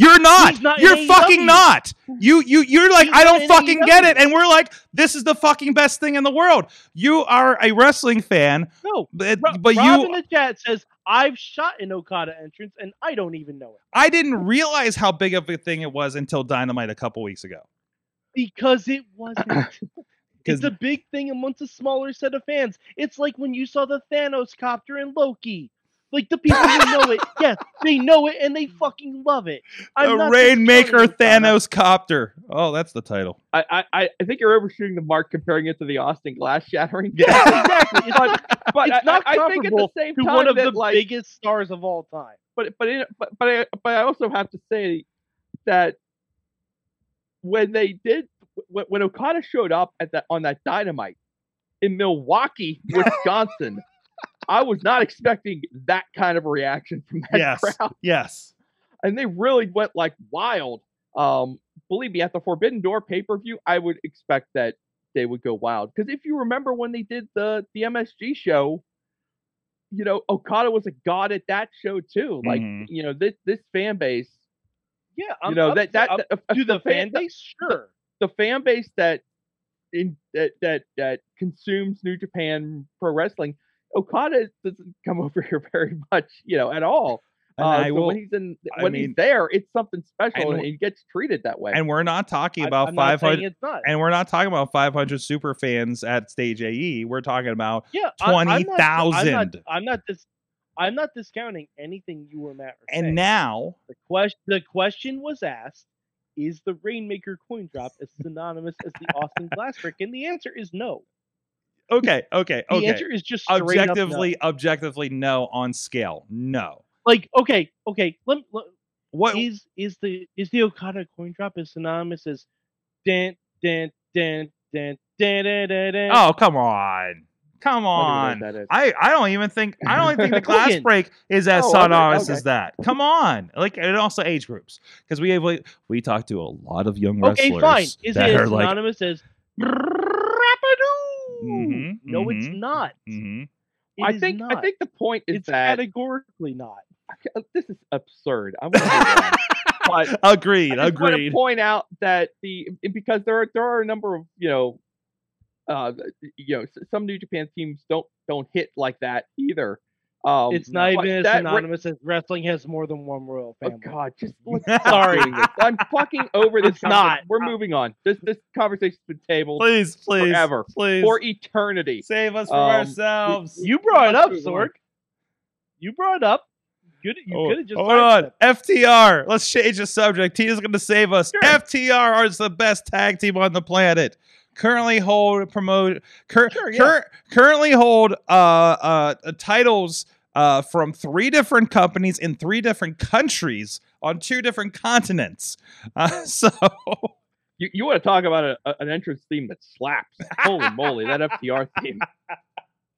You're not. Not you're fucking AEW. not. You you you're like He's I don't in fucking get it, and we're like this is the fucking best thing in the world. You are a wrestling fan, No, but, Ro- but Rob you in the chat says I've shot an Okada entrance and I don't even know it. I didn't realize how big of a thing it was until Dynamite a couple weeks ago. because it wasn't. it's Because a big thing amongst a smaller set of fans. It's like when you saw the Thanos copter in Loki. Like the people who know it, yes, they know it and they fucking love it. I'm the not Rainmaker discounting it, Donna. Thanos copter. Oh, that's the title. I, I- I, I think you're overshooting the mark comparing it to the Austin glass shattering. Yeah, exactly. It's, but it's I- not I, I think at the comparable same to time one of that, the like, biggest stars of all time. but but in, but but I, but I also have to say that when they did when, when Okada showed up at that on that Dynamite in Milwaukee, Wisconsin, I was not expecting that kind of reaction from that yes. crowd, Yes. and they really went like wild. Um, believe me, at the Forbidden Door pay per view, I would expect that they would go wild because if you remember when they did the the MSG show. You know, Okada was a god at that show too. Like, Mhm. you know, this this fan base Yeah, you know that that, up that- uh, to the fan the, base, sure. the fan base that in that that that consumes New Japan pro wrestling, Okada doesn't come over here very much, you know, at all. And Uh, I so will, when he's in I when mean- he's there, it's something special, and and, he gets treated that way. and we're not talking about saying 500 and we're not talking about 500 super fans at stage AE. We're talking about yeah, I- I'm not- I'm not- 20,000. I'm not dis- I'm not discounting anything you or Matt and saying. now the question the question was asked: Is the Rainmaker coin drop as synonymous as the Austin Glass Brick? And the answer is no. Okay, okay, okay. The answer is just straight up no. Objectively, objectively, no on scale. No. Like, okay, okay. Let, let, What is is the is the Okada coin drop as synonymous as dan dan dan dan dan dan dan? dan Oh, come on. Come I don't even know on. I, I don't even think I don't think the Logan. break is as Oh, synonymous okay. as that. Come on, like and also age groups because we have like, we talk to a lot of young wrestlers. Okay, fine. Is it as like, synonymous as Rapido? Mhm, no, it's mhm, not. mhm. It I think not. I think the point is it's that categorically not. uh, this is absurd. I'm gonna move on. but agreed, I just want to point out that the because there are there are a number of you know, uh, you know, some New Japan teams don't don't hit like that either. Um, It's not even as anonymous as wrestling has more than one royal Oh family. God, just Sorry. stop doing this. I'm fucking over this. It's not. We're Uh, moving on. This this conversation's been tabled Please, please, forever, please, for eternity. save us from Um, ourselves. You brought it up, Sorg. You brought it up. You could you Oh, could have just hold on, sidestepped. FTR. Let's change the subject. Tina's going to save us. Sure. FTR is the best tag team on the planet. Currently hold promote. Cur- Sure, yeah. cur- currently hold uh, uh, uh, titles uh, from three different companies in three different countries on two different continents. Uh, so You, you want to talk about a, a- an entrance theme that slaps? Holy moly, that FTR theme!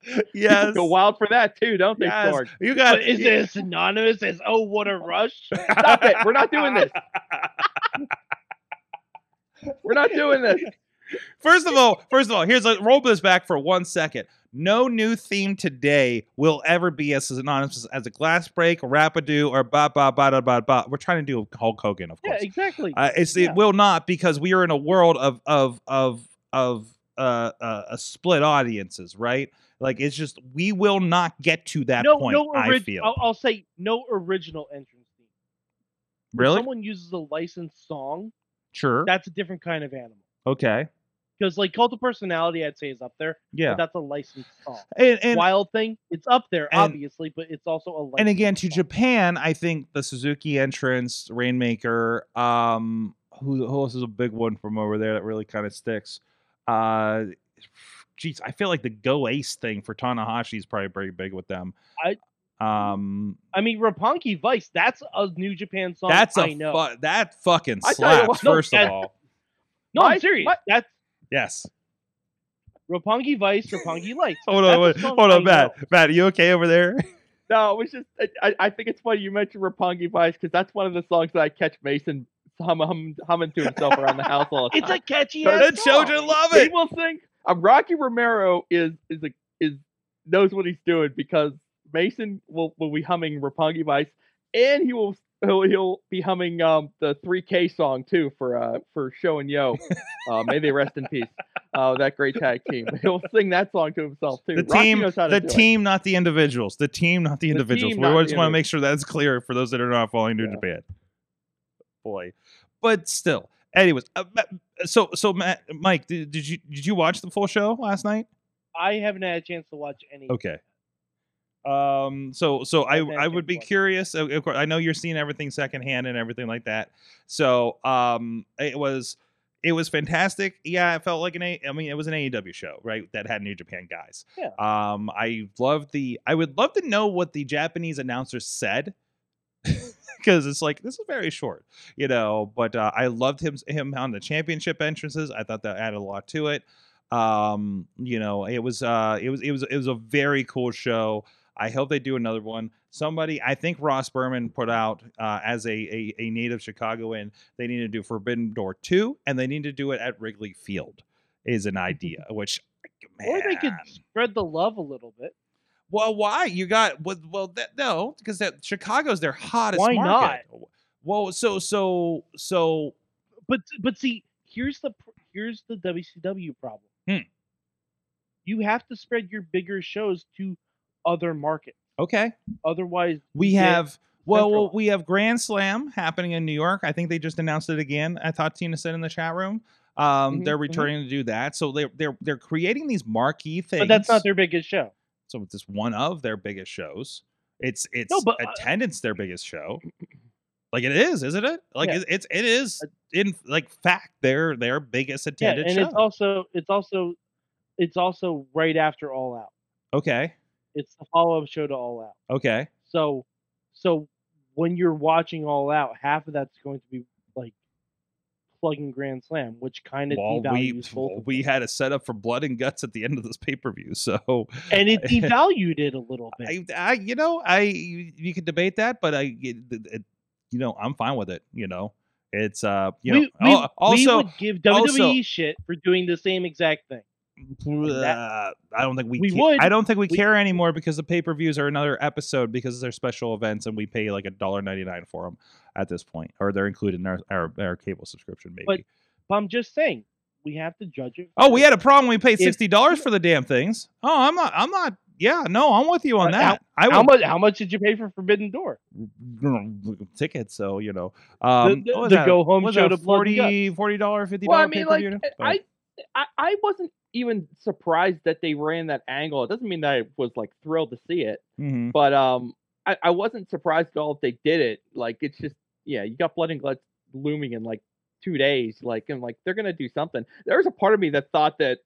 People yes, go wild for that too, don't they, yes. Sorg? you got. But is it as synonymous as oh what a rush? Stop it! We're not doing this. We're not doing this. First of all, first of all, here's a roll this back for one second. No new theme today will ever be as synonymous as a glass break, rapido, or ba ba ba da ba ba. We're trying to do Hulk Hogan, of course. yeah, exactly. Uh, it's Yeah. it will not because we are in a world of of of of uh, uh, split audiences, right? Like it's just we will not get to that no, point. no. I feel I'll, I'll say no original entrance theme. If really someone uses a licensed song, sure. that's a different kind of animal. Okay, Because like Cult of Personality, I'd say is up there. yeah. But that's a licensed song. And, and Wild Thing, it's up there, and- obviously, but it's also a licensed and again to song. Japan, I think the Suzuki entrance, Rainmaker, um, who, who else is a big one from over there that really kind of sticks? Uh, geez, I feel like the Go Ace thing for Tanahashi is probably pretty big with them. I- um, I mean, Roppongi Vice, that's a New Japan song. that's a I know. fu- that fucking I tell you slaps. what- No, first of that- all, no, My- I'm serious. my- That's yes. Roppongi Vice, Rapunki Lights. Hold on, wait, hold on, Matt. know. Matt, are you okay over there? No, it was just I, I- think it's funny you mentioned Roppongi Vice because that's one of the songs that I catch Mason hum, hum, humming to himself around the house all the It's a catchy ass the children love he it. will sing. Uh, Rocky Romero is is a is knows what he's doing because Mason will will be humming Roppongi Vice, and he will he'll, he'll be humming um the 3K song too for uh for Sho and Yoh. Uh, may they rest in peace. Uh, that great tag team. He'll sing that song to himself too. The Rocky team, knows how to the do it. team, not the individuals. The team, not the The individuals. team, we not just the want to make sure that's clear for those that are not following New Yeah. Japan. Boy, but still, anyways, uh, so so Matt, Mike, did, did you did you watch the full show last night? I haven't had a chance to watch any. Okay. Um. So so I I would be curious. Of course, I know you're seeing everything secondhand and everything like that. So um, it was it was fantastic. Yeah, it felt like an A. I mean, it was an AEW show, right? That had New Japan guys. Yeah. Um. I loved the. I would love to know what the Japanese announcers said. Because it's like this is very short, you know. But uh, I loved him him on the championship entrances. I thought that added a lot to it um you know it was uh it was it was it was a very cool show i hope they do another one somebody i think ross berman put out uh as a a, a native chicagoan they need to do forbidden door 2 and they need to do it at wrigley field is an idea which Or they could spread the love a little bit. well why you got well, well that, no because that chicago's their hottest Why market well so so so But but see, here's the here's the WCW problem. Hmm. You have to spread your bigger shows to other market. okay Otherwise, We have well, well, we have Grand Slam happening in New York. I think they just announced it again. I thought Tina said in the chat room. Um, Mhm, they're mhm. returning to do that. So they're they're they're creating these marquee things. But that's not their biggest show. so it's just one of their biggest shows. It's it's but, uh, attendance their biggest show. Like it is, isn't it? Like Yeah. it's, it's it is in like fact their their biggest Yeah, attended and show. it's also it's also it's also right after All Out. okay, It's the follow up show to All Out. okay, So so when you're watching All Out, half of that's going to be like plugging Grand Slam, which kind of well, we devalues both. of we had a setup for blood and guts at the end of this pay per view. So and it devalued it a little bit. I, I, you know, I you, you could debate that, but I, it, it- you know, I'm fine with it. You know, it's uh, you we, know, we, al- also, we would give WWE also- shit for doing the same exact thing. I don't think we, We ca- would. I don't think we, We- care anymore because the pay per views are another episode because they're special events and we pay like a dollar ninety nine for them at this point, or they're included in our our, our cable subscription, maybe. But But I'm just saying, we have to judge it. oh, we had a problem. We paid sixty dollars for the damn things. Oh, I'm not. I'm not. Yeah, no, I'm with you on that. I how much? How much did you pay for Forbidden Door? tickets, so you know. Um, the- was the go-home show that to 40 40 dollar, fifty Well, I mean, like? I, I, I wasn't even surprised that they ran that angle. It doesn't mean that I was like thrilled to see it, hmm but um, I, I wasn't surprised at all if they did it. Like it's just yeah, you got blood and guts looming in like two days. Like and like they're gonna do something. There was a part of me that thought that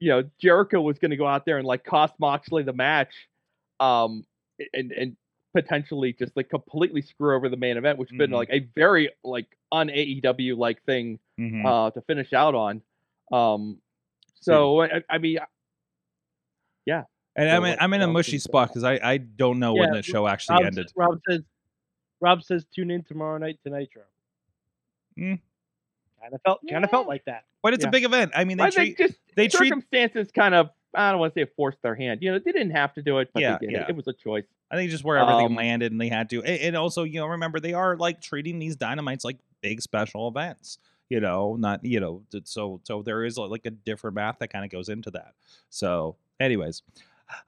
you know Jericho was gonna go out there and like cost Moxley the match, um, and and potentially just like completely screw over the main event, which has been like a very like un AEW like thing hmm uh, to finish out on. Um, so I, I mean, yeah. and so I'm in, I'm in a mushy spot because I, I don't know when the show actually Rob, ended. s- Rob says. Rob says tune in tomorrow night to Nitro. Mm. Kind of felt kind of felt like that. But it's a big event. I mean, they I treat think just they treat circumstances kind of I don't want to say forced their hand. You know, they didn't have to do it, but Yeah, they did yeah. it. It was a choice. I think just where everything Um, landed and they had to. And, and also, you know, remember they are like treating these dynamites like big special events. You know, not you know, so so there is like a different math that kind of goes into that. So, anyways,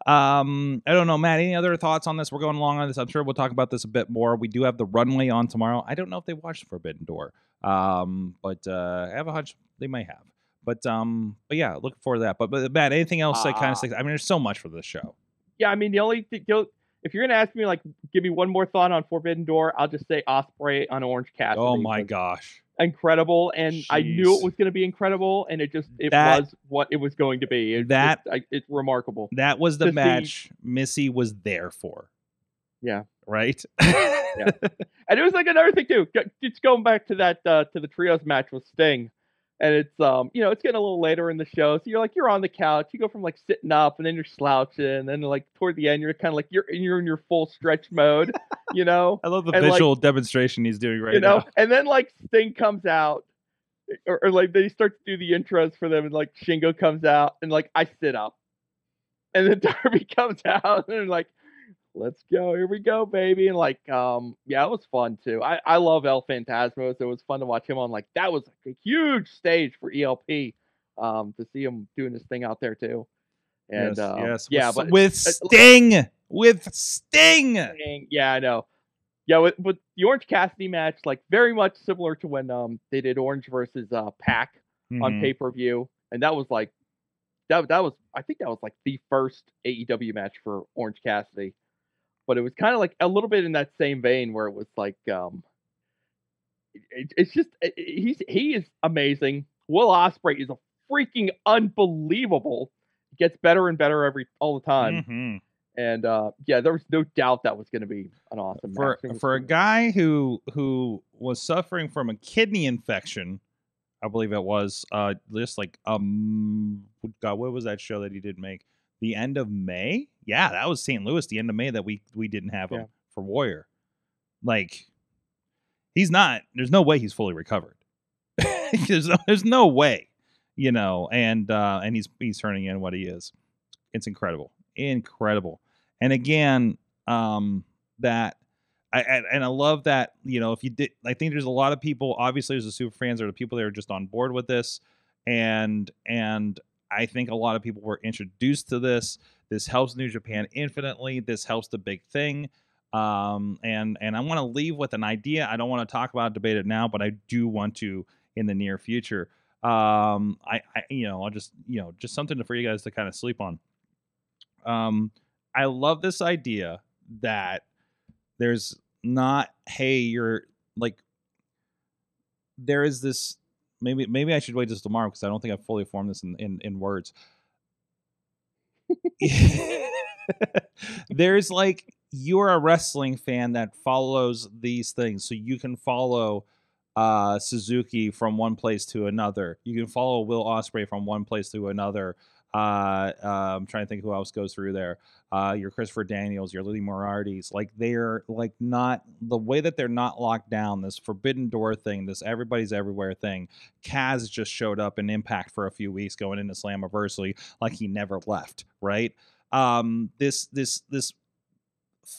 um, I don't know, Matt. Any other thoughts on this? We're going along on this. I'm sure we'll talk about this a bit more. We do have the runway on tomorrow. I don't know if they watched Forbidden Door, um, but uh, I have a hunch they might have. But um, but yeah, looking forward to that. But but Matt, anything else that kind Ah. of sticks? I mean, there's so much for this show. Yeah, I mean the only thing if you're gonna ask me like give me one more thought on Forbidden Door, I'll just say Ospreay on Orange Cassidy. Oh my gosh. Incredible, and I knew it was gonna be incredible, and it just it That- was what it was going to be. It, that- it's, I, it's remarkable. That was the to see- match Missy was there for. Yeah. Right? And it was like another thing too. Just going back to that uh, to the trios match with Sting, and it's um you know it's getting a little later in the show, so you're like you're on the couch, you go from like sitting up, and then you're slouching, and then like toward the end you're kind of like you're you're in your full stretch mode, you know, I love the And, like, visual demonstration he's doing right you know, now. and then like Sting comes out. Or, or like they start to do the intros for them, and like Shingo comes out, and like I sit up, and then Darby comes out, and like, let's go here we go baby and like um yeah it was fun too i i love el phantasmos it was fun to watch him on like that was like a huge stage for elp um to see him doing this thing out there too and yes, uh, yes. yeah with, but with Sting. With Sting. Dang, yeah i know yeah with, with the orange cassidy match like very much similar to when um they did orange versus uh PAC on Mhm. pay per view, and that was like that that was I think that was like the first AEW match for Orange Cassidy, but it was kind of like a little bit in that same vein where it was like um, it, it's just it- he's he is amazing. Will Ospreay is a freaking unbelievable. Gets better and better every all the time, Mhm. and uh yeah, there was no doubt that was going to be an awesome for for a guy who who was suffering from a kidney infection, I believe it was uh just like um God, what was that show that he did make? The end of May? Yeah, that was St. Louis, the end of May that we we didn't have him Yeah. for Warrior. Like he's not there's no way he's fully recovered. there's, no, there's no way, you know, and uh and he's he's turning in what he is. It's incredible. Incredible. And again, um that I, I and I love that you know if you did I think there's a lot of people obviously there's the super fans or the people that are just on board with this and and I think a lot of people were introduced to this. This helps New Japan infinitely. This helps the big thing. Um and and I want to leave with an idea. I don't want to talk about it, debate it now but I do want to in the near future. Um I, I you know I'll just you know just something for you guys to kind of sleep on. Um I love this idea that there's not hey you're like there is this maybe maybe i should wait this tomorrow because i don't think i've fully formed this in in, in words. There's like you're a wrestling fan that follows these things so you can follow uh suzuki from one place to another. You can follow will ospreay from one place to another uh, i'm trying to think who else goes through there uh, your Christopher Daniels, your Lily Moriarty's, like they're like not the way that they're not locked down. This Forbidden Door thing, this everybody's everywhere thing. Kaz just showed up in Impact for a few weeks, going into Slammiversary like he never left. Right? Um, this this this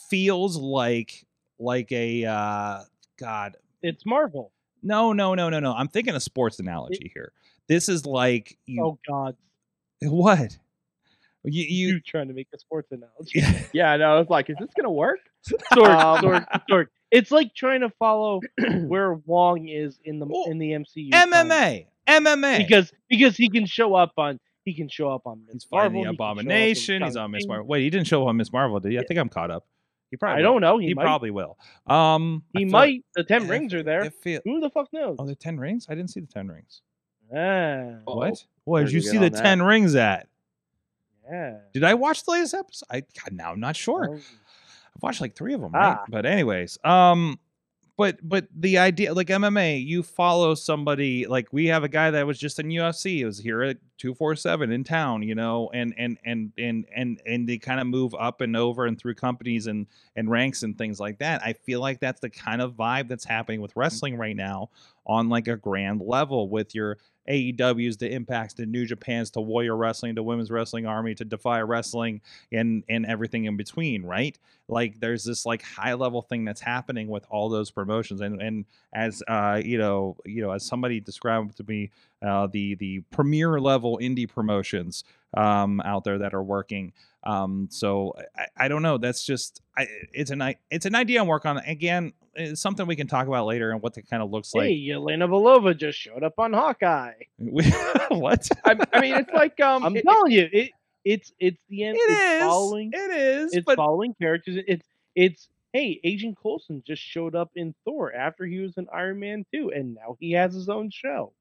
feels like like a uh, God. It's Marvel. No, no, no, no, no. I'm thinking a sports analogy here. This is like you. Oh God, What? You you, you. trying to make a sports analogy? yeah, no, I was like, is this gonna work? Sorg, Um, Sorg, Sorg. It's like trying to follow where Wong is in the Oh, in the MCU. timeline. MMA, MMA. because because he can show up on he can show up on He's Miss Marvel. the he can show up in Abomination. He's on Miss Marvel. Wait, he didn't show up on Miss Marvel, did he? I think I'm caught up. He probably. I will. don't know. He, He, might. probably will. Um, he feel- might. The ten I rings are there. I feel- Who the fuck knows? oh, the ten rings. I didn't see the ten rings. Uh-oh. What? Where did Where'd you you see the that? ten rings at? yeah. Did I watch the latest episode? I God, now I'm not sure. Oh, I've watched like three of them, right? Ah. But anyways, um, but but the idea, like MMA, you follow somebody. Like we have a guy that was just in UFC. He was here at two four seven in town, you know, and and and and and and they kind of move up and over and through companies and and ranks and things like that. I feel like that's the kind of vibe that's happening with wrestling right now on like a grand level with your AEWs, the Impacts, the New Japans, to Warrior Wrestling, to Women's Wrestling Army, to Defy Wrestling, and and everything in between, right? Like there's this like high level thing that's happening with all those promotions, and and as uh you know you know as somebody described to me, uh the the premier level indie promotions um out there that are working. Um, so I, I don't know. That's just I, it's an it's an idea I'm working on. Again, it's something we can talk about later and what it kind of looks like. hey, Yelena Belova just showed up on Hawkeye. what? I, I mean, it's like um, I'm it- telling you, it it's it's the end. It it's is. following. It is. It's but following characters. It's it's hey, Agent Coulson just showed up in Thor after he was in Iron Man 2, and now he has his own show.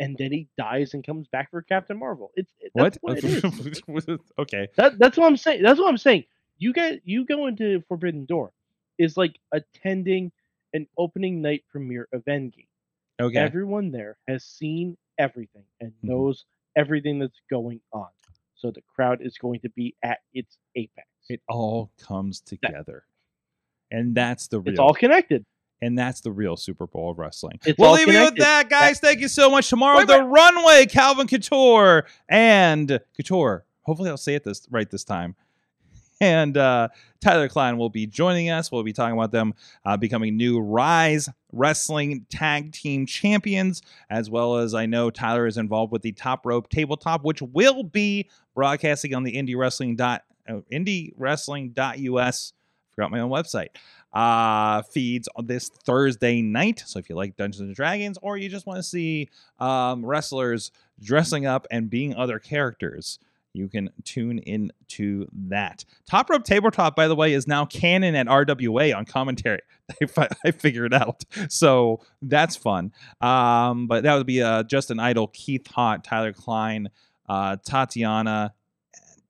And then he dies and comes back for Captain Marvel. It's it, what? that's what it is. okay. That, that's what I'm saying. That's what I'm saying. You get you go into Forbidden Door is like attending an opening night premiere of Endgame. Okay. Everyone there has seen everything and Mhm. knows everything that's going on. So the crowd is going to be at its apex. it all comes together. And that's the real it's all connected. and that's the real Super Bowl of wrestling. It's we'll leave you with that, guys. Thank you so much. Tomorrow, Wait, the runway, Calvin Couture and Couture. Hopefully, I'll say it this right this time. And uh, Tyler Klein will be joining us. We'll be talking about them uh, becoming new Rise Wrestling Tag Team Champions, as well as I know Tyler is involved with the Top Rope Tabletop, which will be broadcasting on the Indie Wrestling dot uh, Indie Wrestling.us Forgot my own website. Uh, feeds on this Thursday night. So if you like Dungeons and Dragons, or you just want to see um, wrestlers dressing up and being other characters, you can tune in to that. Top Rope Tabletop, by the way, is now canon at RWA on commentary. I, fi- I figured out. So that's fun. Um, but that would be uh, Justin Idol, Keith Hott, Tyler Klein, uh, Tatiana.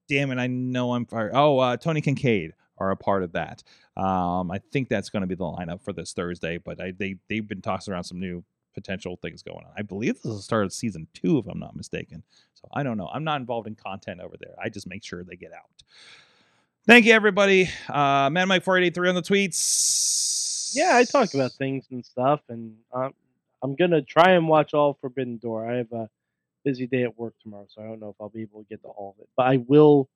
Damn it, I know I'm far. Oh, uh, Tony Kincaid are a part of that. Um, I think that's going to be the lineup for this Thursday, but I, they they've been tossing around some new potential things going on. I believe this is the start of season two, if I'm not mistaken. So I don't know. I'm not involved in content over there. I just make sure they get out. Thank you, everybody. Uh, Man Mike 4883 on the tweets. Yeah, I talk about things and stuff, and I'm gonna try and watch all Forbidden Door. I have a busy day at work tomorrow, so I don't know if I'll be able to get to all of it, but I will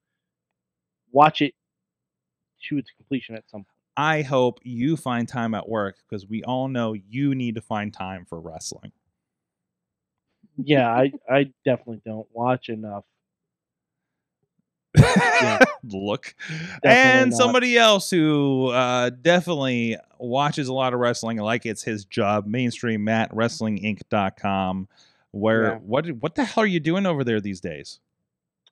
watch it to its completion at some point. I hope you find time at work because we all know you need to find time for wrestling. Yeah, I I definitely don't watch enough. Look. Definitely and not. somebody else who uh, definitely watches a lot of wrestling, like it's his job, mainstream Matt, WrestlingInc.com. Where Yeah. what what the hell are you doing over there these days?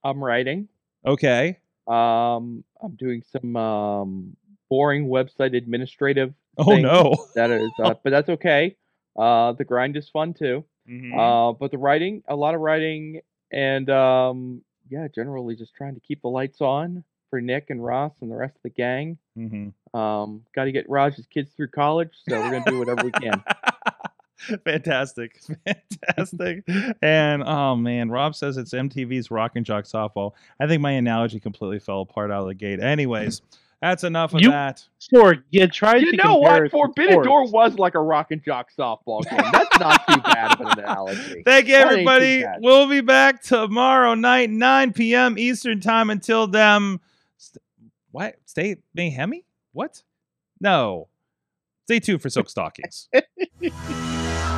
I'm writing. Okay. Um, I'm doing some um, boring website administrative. Oh no. That is, uh, but that's okay. Uh, the grind is fun too. Mhm. Uh, but the writing, a lot of writing, and um, yeah, generally just trying to keep the lights on for Nick and Ross and the rest of the gang. Mhm. Um, got to get Raj's kids through college, so we're gonna do whatever we can. Fantastic. Fantastic. and oh man, Rob says it's MTV's Rock and Jock softball. I think my analogy completely fell apart out of the gate. Anyways, that's enough of You- that. Sorg, you tried You to know compare what? us to Forbidden Door was like a rock and jock softball game. That's not too bad of an analogy. Thank you, That ain't too everybody. We'll be back tomorrow night, 9 p.m. Eastern time. Until then, st- what? Stay mayhemy? What? No. Stay tuned for Silk Stockings.